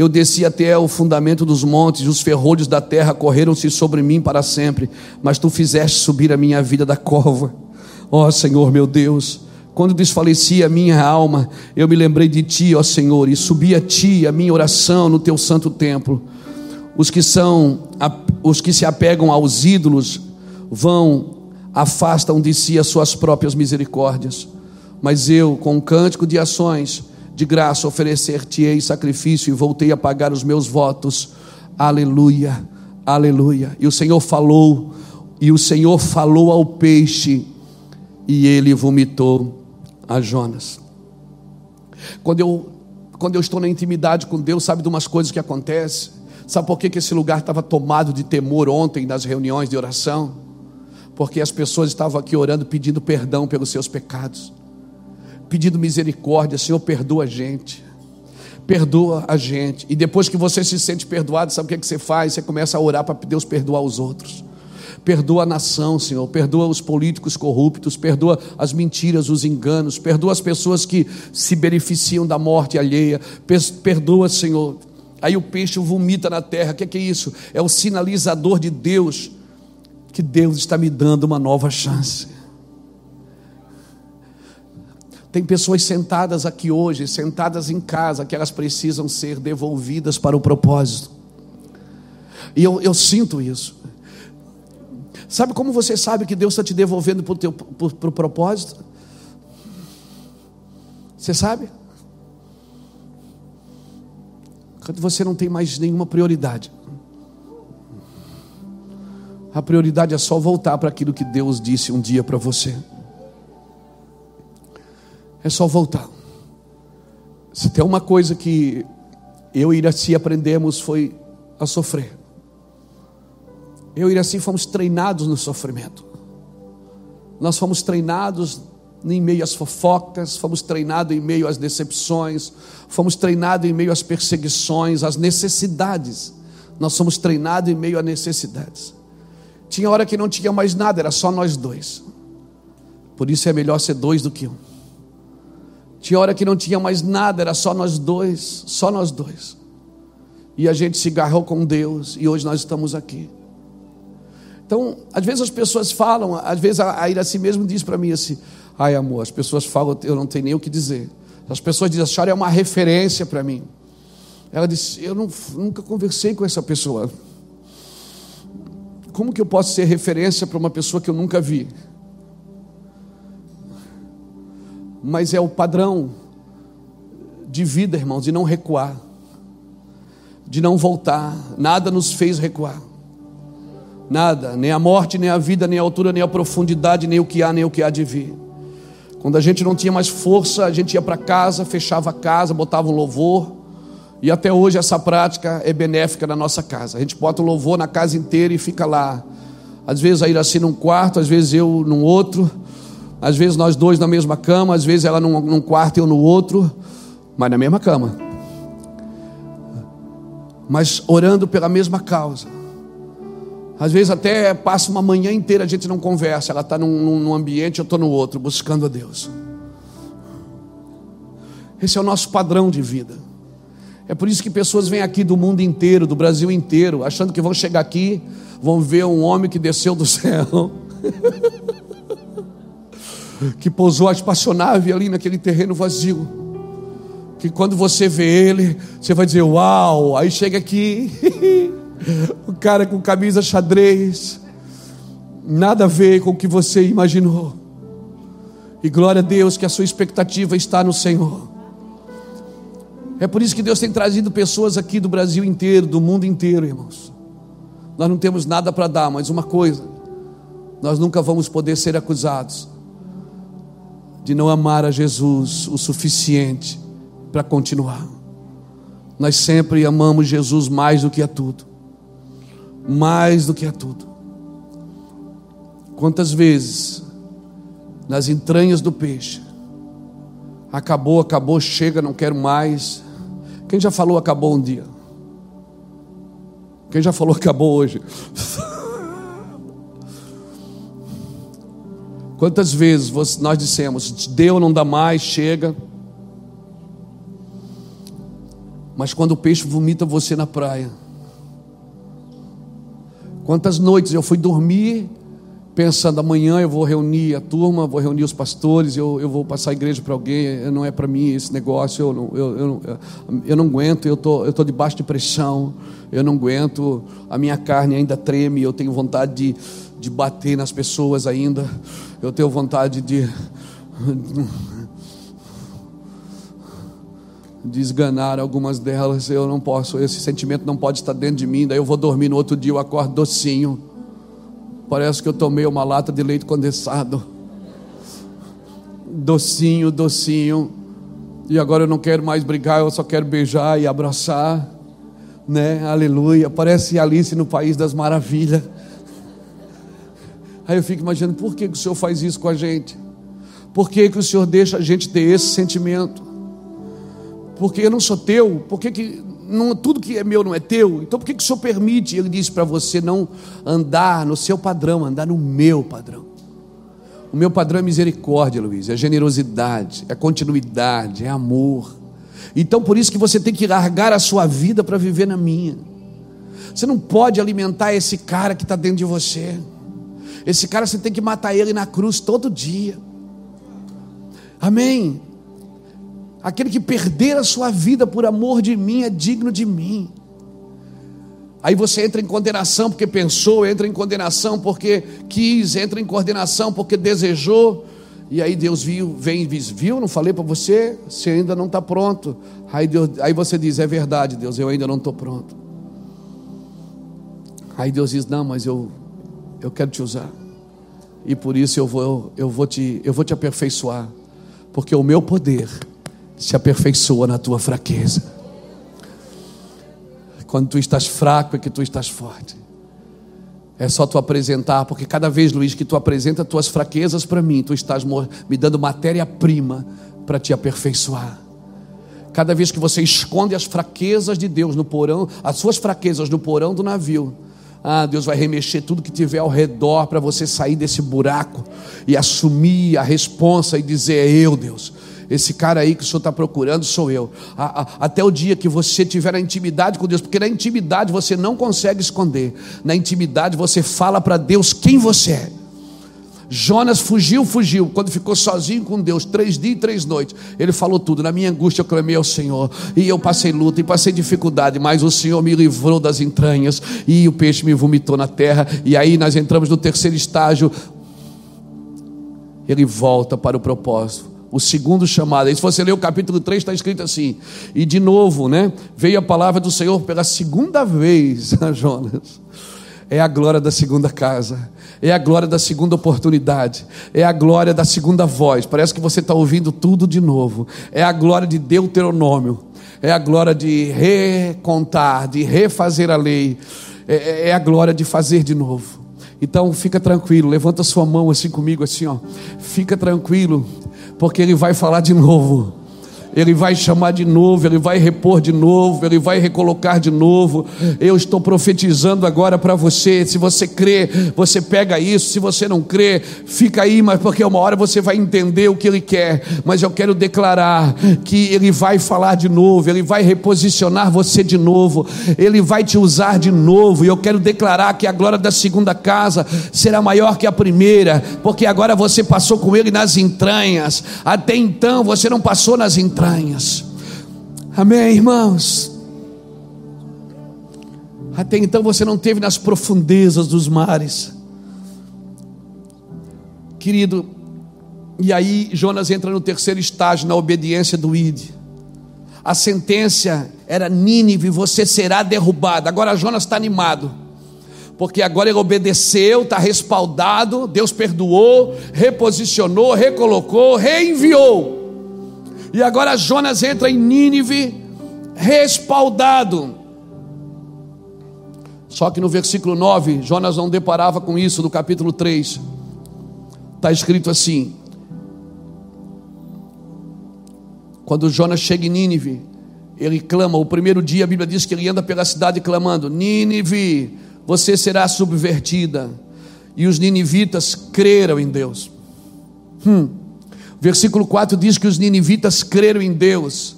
Eu desci até o fundamento dos montes, os ferrolhos da terra correram-se sobre mim para sempre, mas tu fizeste subir a minha vida da cova. Ó oh, Senhor meu Deus, quando desfalecia a minha alma, eu me lembrei de ti, ó Senhor, e subi a ti a minha oração no teu santo templo. Os que são os que se apegam aos ídolos vão afastam de si as suas próprias misericórdias. Mas eu, com um cântico de ações, de graça oferecer-te-ei sacrifício e voltei a pagar os meus votos. Aleluia, aleluia. E o Senhor falou, e o Senhor falou ao peixe, e ele vomitou a Jonas. Quando eu, quando eu estou na intimidade com Deus, sabe de umas coisas que acontecem? Sabe por que, que esse lugar estava tomado de temor ontem nas reuniões de oração? Porque as pessoas estavam aqui orando pedindo perdão pelos seus pecados pedindo misericórdia, Senhor, perdoa a gente. Perdoa a gente. E depois que você se sente perdoado, sabe o que, é que você faz? Você começa a orar para Deus perdoar os outros. Perdoa a nação, Senhor. Perdoa os políticos corruptos. Perdoa as mentiras, os enganos. Perdoa as pessoas que se beneficiam da morte alheia. Perdoa, Senhor. Aí o peixe vomita na terra. O que é, que é isso? É o sinalizador de Deus que que Deus está me dando uma nova chance. Tem pessoas sentadas aqui hoje, sentadas em casa, que elas precisam ser devolvidas para o propósito. E eu, eu sinto isso. Sabe como você sabe que Deus está te devolvendo para o propósito? Você sabe? Quando você não tem mais nenhuma prioridade. A prioridade é só voltar para aquilo que Deus disse um dia para você. É só voltar. Se tem uma coisa que eu e Iraci aprendemos foi a sofrer. Eu e Iraci fomos treinados no sofrimento. Nós fomos treinados em meio às fofocas, fomos treinados em meio às decepções, fomos treinados em meio às perseguições, às necessidades. Nós somos treinados em meio a necessidades. Tinha hora que não tinha mais nada, era só nós dois. Por isso é melhor ser dois do que um. Tinha hora que não tinha mais nada, era só nós dois, só nós dois. E a gente se agarrou com Deus e hoje nós estamos aqui. Então, às vezes as pessoas falam, às vezes a Iraci mesmo diz para mim assim: ai amor, as pessoas falam, eu não tenho nem o que dizer. As pessoas dizem, a senhora é uma referência para mim. Ela disse: eu não, nunca conversei com essa pessoa. Como que eu posso ser referência para uma pessoa que eu nunca vi? Mas é o padrão de vida, irmãos, de não recuar, de não voltar. Nada nos fez recuar. Nada, nem a morte, nem a vida, nem a altura, nem a profundidade, nem o que há, nem o que há de vir. Quando a gente não tinha mais força, a gente ia para casa, fechava a casa, botava um louvor e até hoje essa prática é benéfica na nossa casa. A gente bota o louvor na casa inteira e fica lá. Às vezes a Iraci num quarto, às vezes eu num outro. Às vezes nós dois na mesma cama, às vezes ela num, num quarto e eu no outro, mas na mesma cama. Mas orando pela mesma causa. Às vezes até passa uma manhã inteira a gente não conversa. Ela está num, num ambiente, eu estou no outro, buscando a Deus. Esse é o nosso padrão de vida. É por isso que pessoas vêm aqui do mundo inteiro, do Brasil inteiro, achando que vão chegar aqui, vão ver um homem que desceu do céu, que pousou a espaçonave ali naquele terreno vazio. Que quando você vê ele, você vai dizer: Uau! Aí chega aqui, o cara com camisa xadrez, nada a ver com o que você imaginou. E glória a Deus que a sua expectativa está no Senhor. É por isso que Deus tem trazido pessoas aqui do Brasil inteiro, do mundo inteiro, irmãos. Nós não temos nada para dar, mas uma coisa: nós nunca vamos poder ser acusados de não amar a Jesus o suficiente para continuar. Nós sempre amamos Jesus mais do que a tudo. Mais do que a tudo. Quantas vezes, nas entranhas do peixe, acabou, acabou, chega, não quero mais quem já falou acabou um dia? Quem já falou acabou hoje? Quantas vezes nós dissemos, deu, não dá mais, chega. Mas quando o peixe vomita você na praia. Quantas noites eu fui dormir pensando amanhã eu vou reunir a turma, vou reunir os pastores, eu, eu vou passar a igreja para alguém, não é para mim esse negócio, eu não, eu, eu, eu não aguento, eu tô, estou tô debaixo de pressão, eu não aguento, a minha carne ainda treme, eu tenho vontade de, de bater nas pessoas ainda, eu tenho vontade de, de esganar algumas delas, eu não posso, esse sentimento não pode estar dentro de mim, daí eu vou dormir no outro dia, eu acordo docinho Parece que eu tomei uma lata de leite condensado. Docinho, docinho. E agora eu não quero mais brigar, eu só quero beijar e abraçar. Né? Aleluia. Parece Alice no País das Maravilhas. Aí eu fico imaginando, por que, que o Senhor faz isso com a gente? Por que, que o Senhor deixa a gente ter esse sentimento? Porque eu não sou teu, por que, que não, tudo que é meu não é teu, então por que, que o Senhor permite? Ele disse para você não andar no seu padrão, andar no meu padrão. O meu padrão é misericórdia, Luiz, é generosidade, é continuidade, é amor. Então por isso que você tem que largar a sua vida para viver na minha. Você não pode alimentar esse cara que está dentro de você. Esse cara você tem que matar ele na cruz todo dia. Amém. Aquele que perder a sua vida por amor de mim é digno de mim. Aí você entra em condenação porque pensou, entra em condenação porque quis, entra em condenação porque desejou. E aí Deus viu, vem e diz: Viu? Não falei para você? Você ainda não está pronto. Aí, Deus, aí você diz: É verdade, Deus, eu ainda não estou pronto. Aí Deus diz: Não, mas eu, eu quero te usar. E por isso eu vou, eu vou, te, eu vou te aperfeiçoar. Porque o meu poder se aperfeiçoa na tua fraqueza. Quando tu estás fraco é que tu estás forte. É só tu apresentar, porque cada vez, Luiz, que tu apresenta tuas fraquezas para mim, tu estás me dando matéria-prima para te aperfeiçoar. Cada vez que você esconde as fraquezas de Deus no porão, as suas fraquezas no porão do navio, ah, Deus vai remexer tudo que tiver ao redor para você sair desse buraco e assumir a responsa e dizer: É eu, Deus. Esse cara aí que o senhor está procurando sou eu. A, a, até o dia que você tiver a intimidade com Deus, porque na intimidade você não consegue esconder. Na intimidade você fala para Deus quem você é. Jonas fugiu, fugiu. Quando ficou sozinho com Deus, três dias e três noites, ele falou tudo. Na minha angústia eu clamei ao Senhor. E eu passei luta e passei dificuldade, mas o Senhor me livrou das entranhas. E o peixe me vomitou na terra. E aí nós entramos no terceiro estágio. Ele volta para o propósito o segundo chamado. Aí, se você ler o capítulo 3, está escrito assim: E de novo, né? Veio a palavra do Senhor pela segunda vez a Jonas. É a glória da segunda casa, é a glória da segunda oportunidade, é a glória da segunda voz. Parece que você está ouvindo tudo de novo. É a glória de Deuteronômio, é a glória de recontar, de refazer a lei, é, é, é a glória de fazer de novo. Então fica tranquilo, levanta sua mão assim comigo, assim, ó. Fica tranquilo porque Ele vai falar de novo. Ele vai chamar de novo, Ele vai repor de novo, Ele vai recolocar de novo. Eu estou profetizando agora para você. Se você crê, você pega isso. Se você não crê, fica aí, mas porque uma hora você vai entender o que Ele quer. Mas eu quero declarar que Ele vai falar de novo, Ele vai reposicionar você de novo, Ele vai te usar de novo. E eu quero declarar que a glória da segunda casa será maior que a primeira, porque agora você passou com Ele nas entranhas. Até então você não passou nas entranhas entranhas. Amém, irmãos? Até então você não teve nas profundezas dos mares, querido. E aí Jonas entra no terceiro estágio, na obediência do ID. A sentença era Nínive, você será derrubado. Agora Jonas está animado, porque agora ele obedeceu, está respaldado. Deus perdoou, reposicionou, recolocou, reenviou. E agora Jonas entra em Nínive respaldado. Só que no versículo 9, Jonas não deparava com isso, no capítulo 3. Está escrito assim: Quando Jonas chega em Nínive, ele clama. O primeiro dia a Bíblia diz que ele anda pela cidade clamando: Nínive, você será subvertida. E os ninivitas creram em Deus. Hum. Versículo 4 diz que os ninivitas creram em Deus.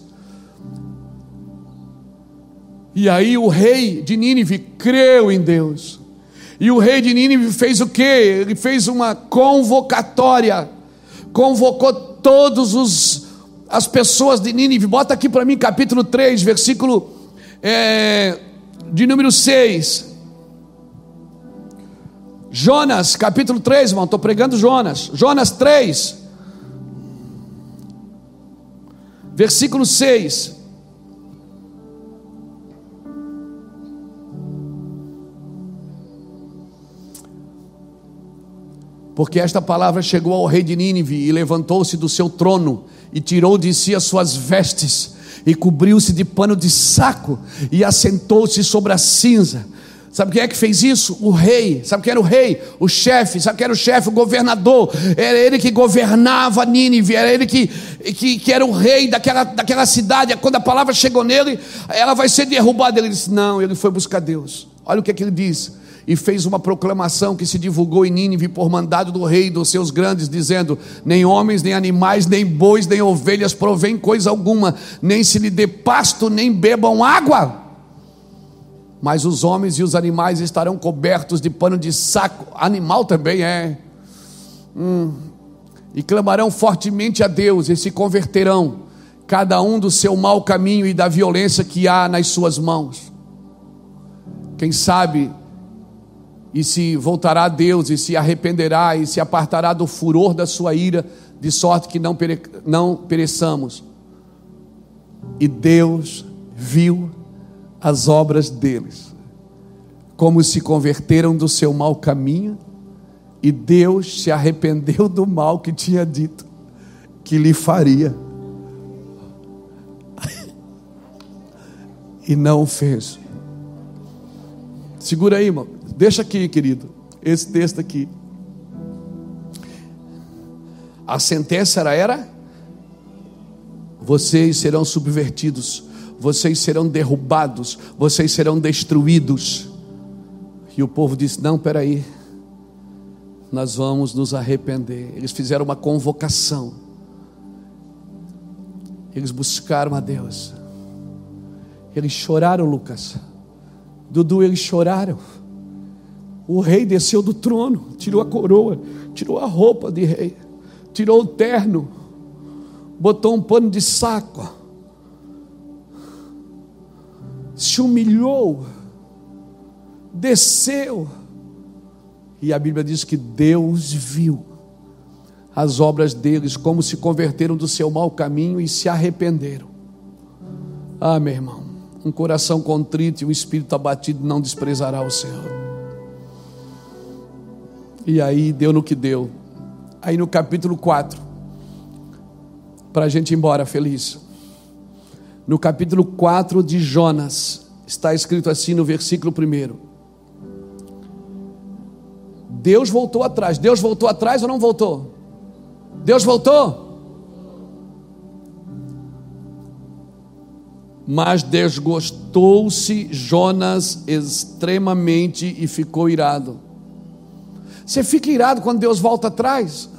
E aí o rei de Nínive creu em Deus. E o rei de Nínive fez o que? Ele fez uma convocatória. Convocou todos os as pessoas de Nínive. Bota aqui para mim capítulo 3, versículo é, de número 6. Jonas, capítulo 3, irmão, estou pregando Jonas. Jonas 3, versículo 6. Porque esta palavra chegou ao rei de Nínive e levantou-se do seu trono e tirou de si as suas vestes e cobriu-se de pano de saco e assentou-se sobre a cinza Sabe quem é que fez isso? O rei. Sabe quem era o rei? O chefe. Sabe quem era o chefe? O governador. Era ele que governava Nínive. Era ele que, que, que, era o rei daquela, daquela cidade. Quando a palavra chegou nele, ela vai ser derrubada. Ele disse: Não, ele foi buscar Deus. Olha o que, é que ele diz. E fez uma proclamação que se divulgou em Nínive por mandado do rei e dos seus grandes, dizendo: Nem homens, nem animais, nem bois, nem ovelhas provém coisa alguma, nem se lhe dê pasto, nem bebam água mas os homens e os animais estarão cobertos de pano de saco. Animal também é. Hum. E clamarão fortemente a Deus e se converterão, cada um do seu mau caminho e da violência que há nas suas mãos. Quem sabe, e se voltará a Deus, e se arrependerá, e se apartará do furor da sua ira, de sorte que não, pere, não pereçamos. E Deus viu as obras deles, como se converteram do seu mau caminho, e Deus se arrependeu do mal que tinha dito que lhe faria, e não o fez. Segura aí, irmão. Deixa aqui, querido. Esse texto aqui. A sentença era: vocês serão subvertidos, vocês serão derrubados, vocês serão destruídos. E o povo disse: Não, peraí, nós vamos nos arrepender. Eles fizeram uma convocação, eles buscaram a Deus, eles choraram, Lucas. Dudu, eles choraram. O rei desceu do trono, tirou a coroa, tirou a roupa de rei, tirou o terno, botou um pano de saco, se humilhou, desceu, e a Bíblia diz que Deus viu as obras deles, como se converteram do seu mau caminho e se arrependeram. Ah, meu irmão, um coração contrito e um espírito abatido não desprezará o Senhor. E aí deu no que deu. Aí no capítulo 4, para a gente ir embora feliz. No capítulo 4 de Jonas, está escrito assim no versículo 1. Deus voltou atrás. Deus voltou atrás ou não voltou? Deus voltou? Mas desgostou-se Jonas extremamente e ficou irado. Você fica irado quando Deus volta atrás?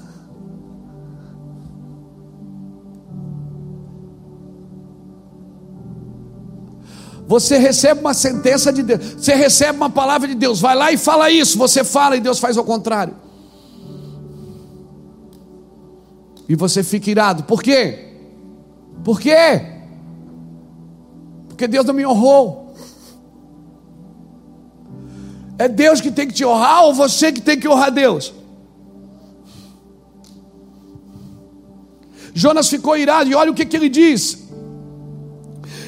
Você recebe uma sentença de Deus, você recebe uma palavra de Deus, vai lá e fala isso, você fala e Deus faz ao contrário. E você fica irado, por quê? Por quê? porque Deus não me honrou. É Deus que tem que te honrar ou você que tem que honrar Deus? Jonas ficou irado e olha o que, que ele diz.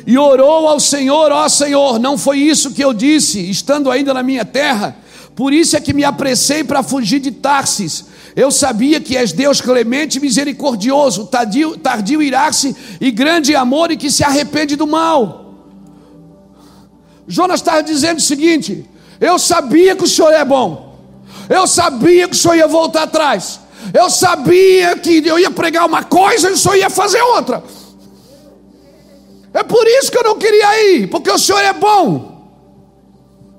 E orou ao Senhor, ó Senhor, não foi isso que eu disse, estando ainda na minha terra. Por isso é que me apressei para fugir de Tarsis. Eu sabia que és Deus clemente e misericordioso, tardio, tardio irar-se e grande amor e que se arrepende do mal. Jonas estava dizendo o seguinte: eu sabia que o senhor é bom, eu sabia que o senhor ia voltar atrás, eu sabia que eu ia pregar uma coisa e o senhor ia fazer outra. É por isso que eu não queria ir, porque o senhor é bom.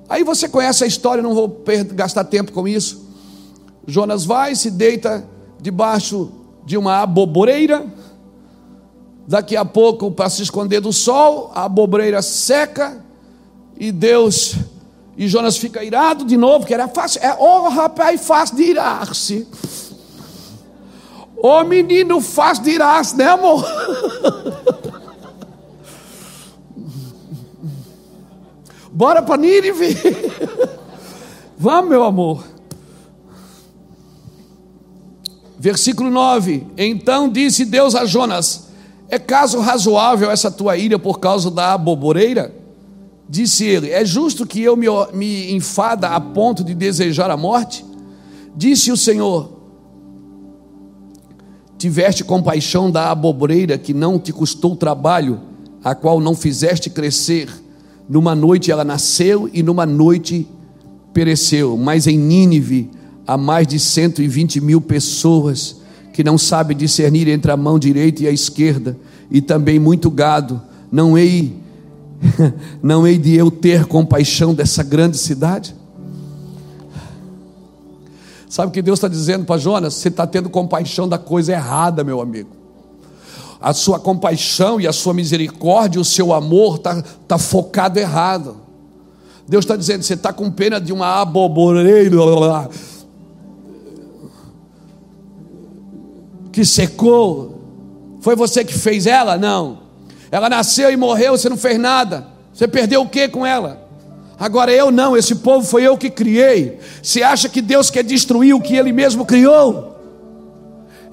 Aí você conhece a história, não vou gastar tempo com isso. Jonas vai, se deita debaixo de uma aboboreira. Daqui a pouco, para se esconder do sol, a aboboreira seca e Deus, e Jonas fica irado de novo, que era fácil. É, oh rapaz, fácil de irar-se. Oh, menino, fácil de irar-se, né amor? Bora para Nínive. Vamos, meu amor. Versículo 9: Então disse Deus a Jonas: É caso razoável essa tua ira por causa da aboboreira? Disse ele: É justo que eu me, me enfada a ponto de desejar a morte? Disse o Senhor: Tiveste compaixão da abobreira que não te custou trabalho, a qual não fizeste crescer. Numa noite ela nasceu e numa noite pereceu. Mas em Nínive há mais de 120 mil pessoas que não sabem discernir entre a mão direita e a esquerda, e também muito gado. Não hei não hei de eu ter compaixão dessa grande cidade? Sabe o que Deus está dizendo para Jonas? Você está tendo compaixão da coisa errada, meu amigo. A sua compaixão e a sua misericórdia, o seu amor está tá focado errado. Deus está dizendo: você está com pena de uma aboboreira que secou. Foi você que fez ela? Não. Ela nasceu e morreu, você não fez nada. Você perdeu o que com ela? Agora eu não, esse povo foi eu que criei. Você acha que Deus quer destruir o que ele mesmo criou?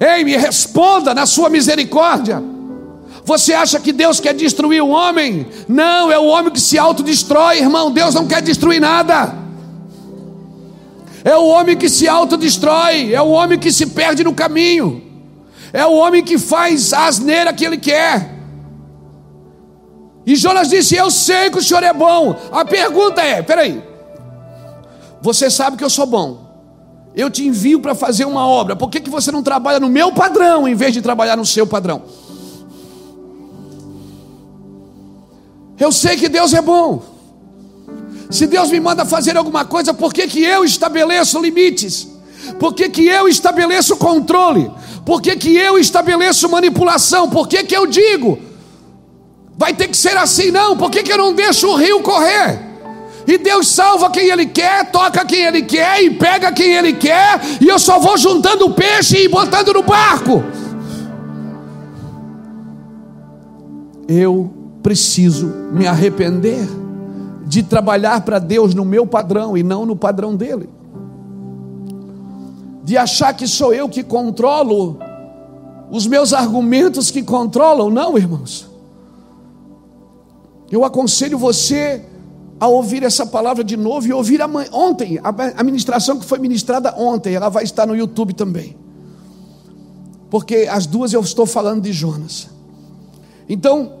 Ei, me responda na sua misericórdia. Você acha que Deus quer destruir o homem? Não, é o homem que se autodestrói, irmão. Deus não quer destruir nada. É o homem que se autodestrói, é o homem que se perde no caminho, é o homem que faz asneira que ele quer. E Jonas disse: Eu sei que o senhor é bom. A pergunta é: peraí, você sabe que eu sou bom. Eu te envio para fazer uma obra. Por que, que você não trabalha no meu padrão em vez de trabalhar no seu padrão? Eu sei que Deus é bom. Se Deus me manda fazer alguma coisa, por que, que eu estabeleço limites? Por que, que eu estabeleço controle? Por que, que eu estabeleço manipulação? Por que, que eu digo? Vai ter que ser assim, não. Por que, que eu não deixo o rio correr? E Deus salva quem Ele quer, toca quem Ele quer e pega quem Ele quer, e eu só vou juntando o peixe e botando no barco. Eu preciso me arrepender de trabalhar para Deus no meu padrão e não no padrão dele. De achar que sou eu que controlo os meus argumentos que controlam, não, irmãos. Eu aconselho você a ouvir essa palavra de novo e ouvir a mãe, ontem, a ministração que foi ministrada ontem, ela vai estar no YouTube também. Porque as duas eu estou falando de Jonas. Então,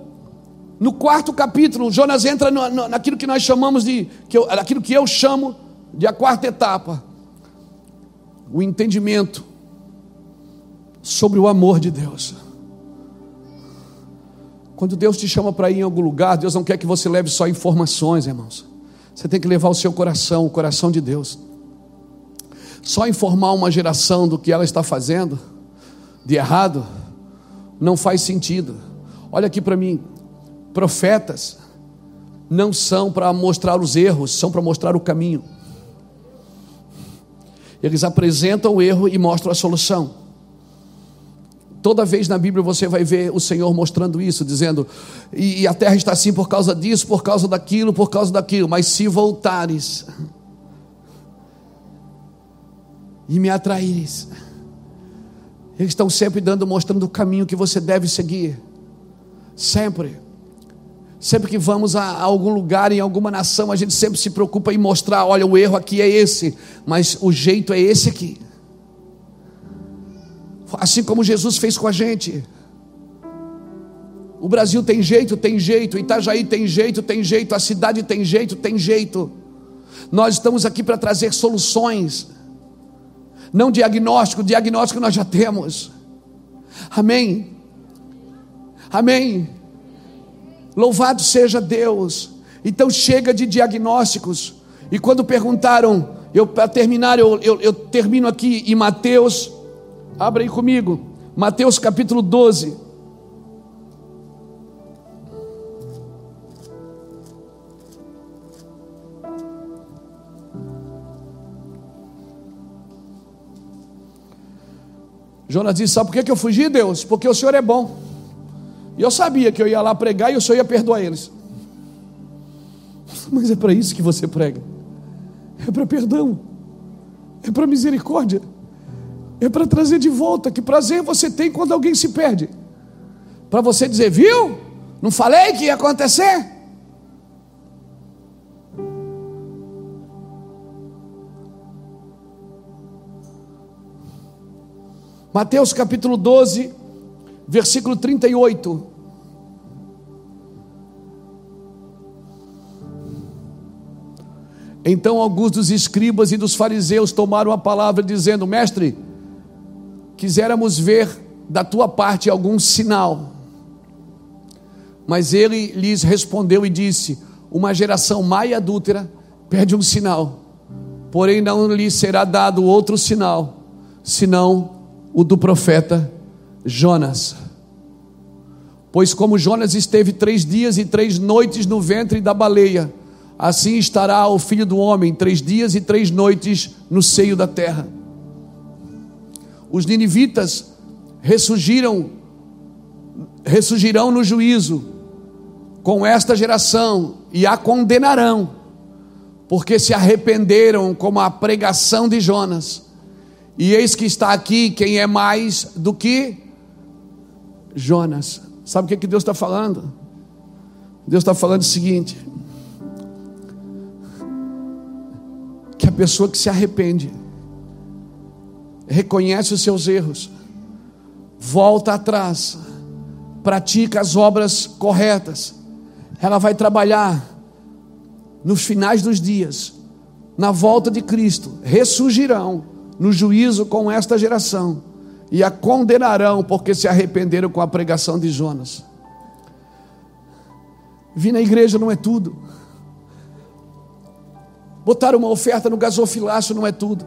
no quarto capítulo, Jonas entra no, no, naquilo que nós chamamos de, que eu, que eu chamo de a quarta etapa, o entendimento sobre o amor de Deus. Quando Deus te chama para ir em algum lugar, Deus não quer que você leve só informações, irmãos. Você tem que levar o seu coração, o coração de Deus. Só informar uma geração do que ela está fazendo de errado não faz sentido. Olha aqui para mim, Profetas não são para mostrar os erros, são para mostrar o caminho. Eles apresentam o erro e mostram a solução. Toda vez na Bíblia você vai ver o Senhor mostrando isso, dizendo: e, e, a terra está assim por causa disso, por causa daquilo, por causa daquilo, mas se voltares e me atraíres, eles estão sempre dando, mostrando o caminho que você deve seguir, sempre. Sempre que vamos a, algum lugar, em alguma nação, a gente sempre se preocupa em mostrar: olha, o erro aqui é esse, mas o jeito é esse aqui. Assim como Jesus fez com a gente. O Brasil tem jeito, tem jeito, Itajaí tem jeito, tem jeito, a cidade tem jeito, tem jeito. Nós estamos aqui para trazer soluções, não diagnóstico, diagnóstico nós já temos. Amém. Amém. Louvado seja Deus. Então chega de diagnósticos. E quando perguntaram, eu para terminar, eu, eu, eu termino aqui em Mateus, abre aí comigo, Mateus capítulo 12. Jonas disse: Sabe por que eu fugi, Deus? Porque o Senhor é bom. E eu sabia que eu ia lá pregar e o Senhor ia perdoar eles. Mas é para isso que você prega. É para perdão. É para misericórdia. É para trazer de volta. Que prazer você tem quando alguém se perde. Para você dizer, viu? Não falei que ia acontecer? Mateus capítulo 12, versículo 38. Então alguns dos escribas e dos fariseus tomaram a palavra, dizendo: Mestre, quiséramos ver da tua parte algum sinal. Mas ele lhes respondeu e disse: Uma geração má e adúltera pede um sinal, porém não lhe será dado outro sinal, senão o do profeta Jonas. Pois como Jonas esteve três dias e três noites no ventre da baleia, assim estará o filho do homem três dias e três noites no seio da terra. Os ninivitas ressurgiram, ressurgirão no juízo com esta geração e a condenarão, porque se arrependeram como a pregação de Jonas. E eis que está aqui quem é mais do que Jonas. Sabe o que, que Deus está falando? Deus está falando o seguinte: que a pessoa que se arrepende, reconhece os seus erros, volta atrás, pratica as obras corretas, ela vai trabalhar nos finais dos dias, na volta de Cristo, ressurgirão no juízo com esta geração e a condenarão porque se arrependeram com a pregação de Jonas. Vir na igreja não é tudo. Botar uma oferta no gasofilácio não é tudo.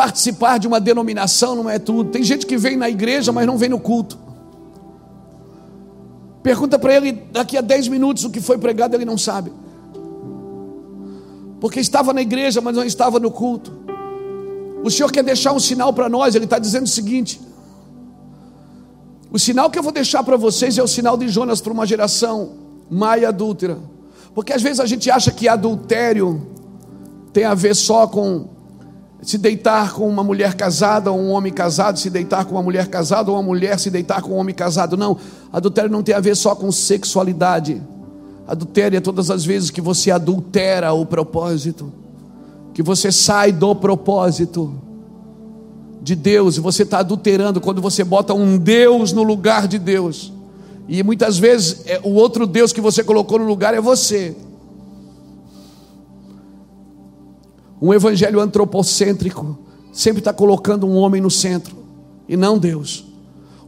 Participar de uma denominação não é tudo. Tem gente que vem na igreja, mas não vem no culto. Pergunta para ele daqui a 10 minutos o que foi pregado, ele não sabe. Porque estava na igreja, mas não estava no culto. O Senhor quer deixar um sinal para nós, Ele está dizendo o seguinte: o sinal que eu vou deixar para vocês é o sinal de Jonas para uma geração maia adúltera. Porque às vezes a gente acha que adultério tem a ver só com se deitar com uma mulher casada ou um homem casado, se deitar com uma mulher casada ou uma mulher se deitar com um homem casado. Não, adultério não tem a ver só com sexualidade. Adultério é todas as vezes que você adultera o propósito, que você sai do propósito de Deus e você está adulterando quando você bota um Deus no lugar de Deus. E muitas vezes é, o outro Deus que você colocou no lugar é você. Um evangelho antropocêntrico sempre está colocando um homem no centro e não Deus.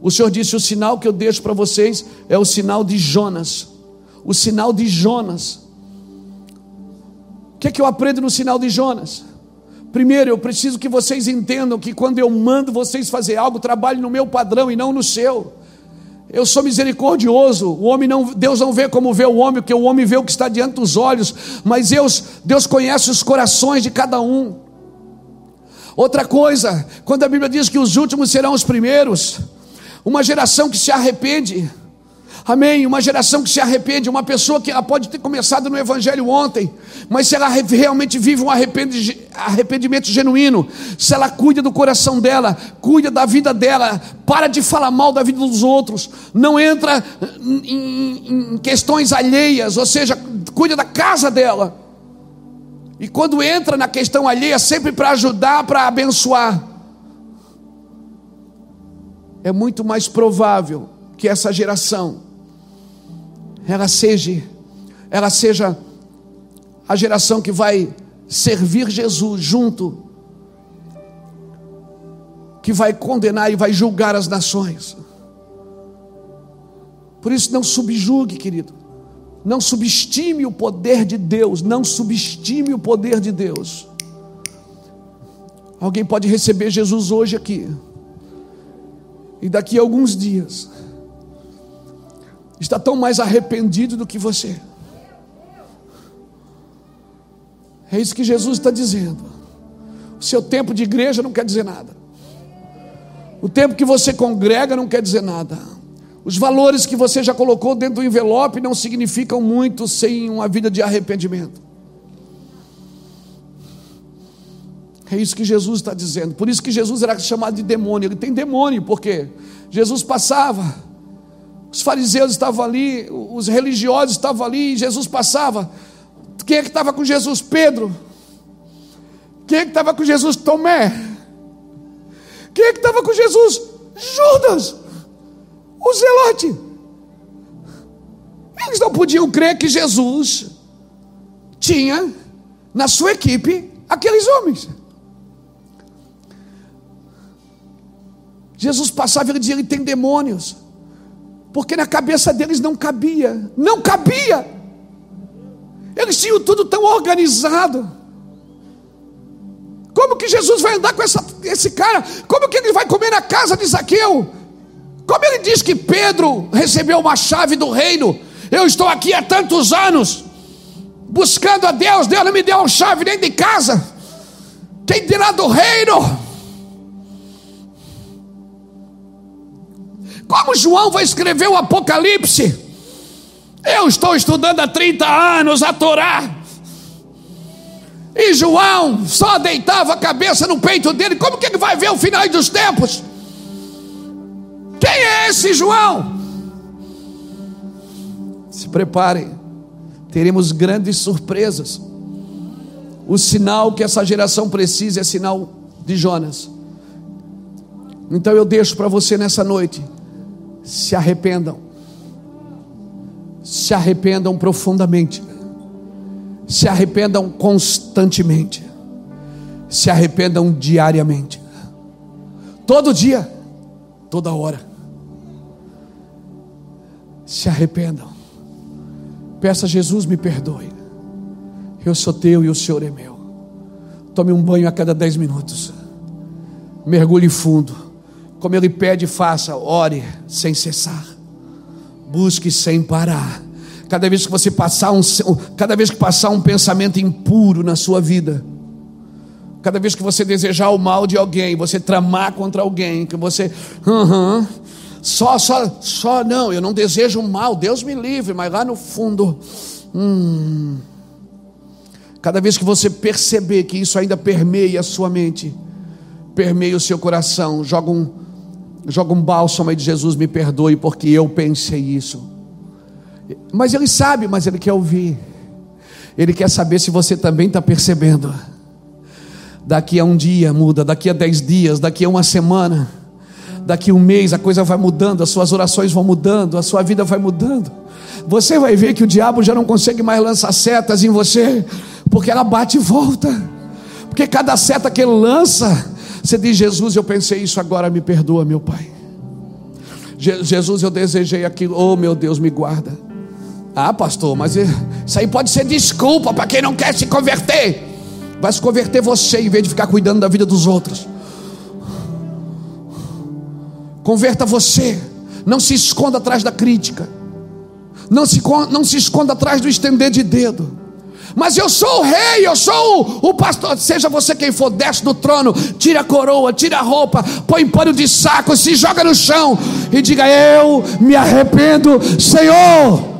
O Senhor disse: o sinal que eu deixo para vocês é o sinal de Jonas. O sinal de Jonas. O que é que eu aprendo no sinal de Jonas? Primeiro, eu preciso que vocês entendam que quando eu mando vocês fazer algo, trabalhe no meu padrão e não no seu. Eu sou misericordioso. O homem não, Deus não vê como vê o homem, porque o homem vê o que está diante dos olhos, mas Deus, Deus conhece os corações de cada um. Outra coisa, quando a Bíblia diz que os últimos serão os primeiros, uma geração que se arrepende, Amém. Uma geração que se arrepende, uma pessoa que ela pode ter começado no Evangelho ontem, mas se ela realmente vive um arrependimento genuíno, se ela cuida do coração dela, cuida da vida dela, para de falar mal da vida dos outros, não entra em, em questões alheias, ou seja, cuida da casa dela. E quando entra na questão alheia, sempre para ajudar, para abençoar, é muito mais provável que essa geração ela seja, ela seja a geração que vai servir Jesus junto, que vai condenar e vai julgar as nações. Por isso, não subjugue, querido. Não subestime o poder de Deus. Não subestime o poder de Deus. Alguém pode receber Jesus hoje aqui. E daqui a alguns dias está tão mais arrependido do que você. É isso que Jesus está dizendo. O seu tempo de igreja não quer dizer nada. O tempo que você congrega não quer dizer nada. Os valores que você já colocou dentro do envelope não significam muito sem uma vida de arrependimento. É isso que Jesus está dizendo. Por isso que Jesus era chamado de demônio. Ele tem demônio, porque Jesus passava os fariseus estavam ali, os religiosos estavam ali, e Jesus passava. Quem é que estava com Jesus? Pedro. Quem é que estava com Jesus? Tomé. Quem é que estava com Jesus? Judas, o zelote. Eles não podiam crer que Jesus tinha na sua equipe aqueles homens. Jesus passava e ele dizia: ele tem demônios porque na cabeça deles não cabia, não cabia. Eles tinham tudo tão organizado. Como que Jesus vai andar com essa, esse cara? Como que ele vai comer na casa de Zaqueu? Como ele diz que Pedro recebeu uma chave do reino? Eu estou aqui há tantos anos. buscando a Deus, Deus não me deu a chave nem de casa. Quem dirá do reino? Como João vai escrever o Apocalipse? Eu estou estudando há 30 anos a Torá. E João só deitava a cabeça no peito dele. Como que ele vai ver o final dos tempos? Quem é esse João? Se preparem, teremos grandes surpresas. O sinal que essa geração precisa é sinal de Jonas. Então eu deixo para você nessa noite: se arrependam, se arrependam profundamente, se arrependam constantemente, se arrependam diariamente, todo dia, toda hora. Se arrependam, peça a Jesus me perdoe. Eu sou teu e o Senhor é meu. Tome um banho a cada dez minutos. Mergulhe fundo. Como ele pede, faça, ore sem cessar. Busque sem parar. Cada vez que você passar um, cada vez que passar um pensamento impuro na sua vida, cada vez que você desejar o mal de alguém, você tramar contra alguém, que você, uhum, só, só, só, não, eu não desejo o mal, Deus me livre, mas lá no fundo, hum, Cada vez que você perceber que isso ainda permeia a sua mente, permeia o seu coração, joga um, joga um bálsamo aí de Jesus, me perdoe, porque eu pensei isso. Mas ele sabe, mas ele quer ouvir. Ele quer saber se você também está percebendo. Daqui a um dia muda, daqui a dez dias, daqui a uma semana, daqui a um mês a coisa vai mudando, as suas orações vão mudando, a sua vida vai mudando. Você vai ver que o diabo já não consegue mais lançar setas em você, porque ela bate e volta. Porque cada seta que ele lança, você diz: Jesus, eu pensei isso agora, me perdoa, meu Pai. Jesus, eu desejei aquilo, oh meu Deus, me guarda. Ah, pastor, mas isso aí pode ser desculpa para quem não quer se converter. Vai se converter você em vez de ficar cuidando da vida dos outros. Converta você. Não se esconda atrás da crítica. Não se, não se esconda atrás do estender de dedo. Mas eu sou o rei, eu sou o, o, pastor. Seja você quem for, desce do trono, tira a coroa, tira a roupa, põe pano de saco, se joga no chão e diga: Eu me arrependo, Senhor.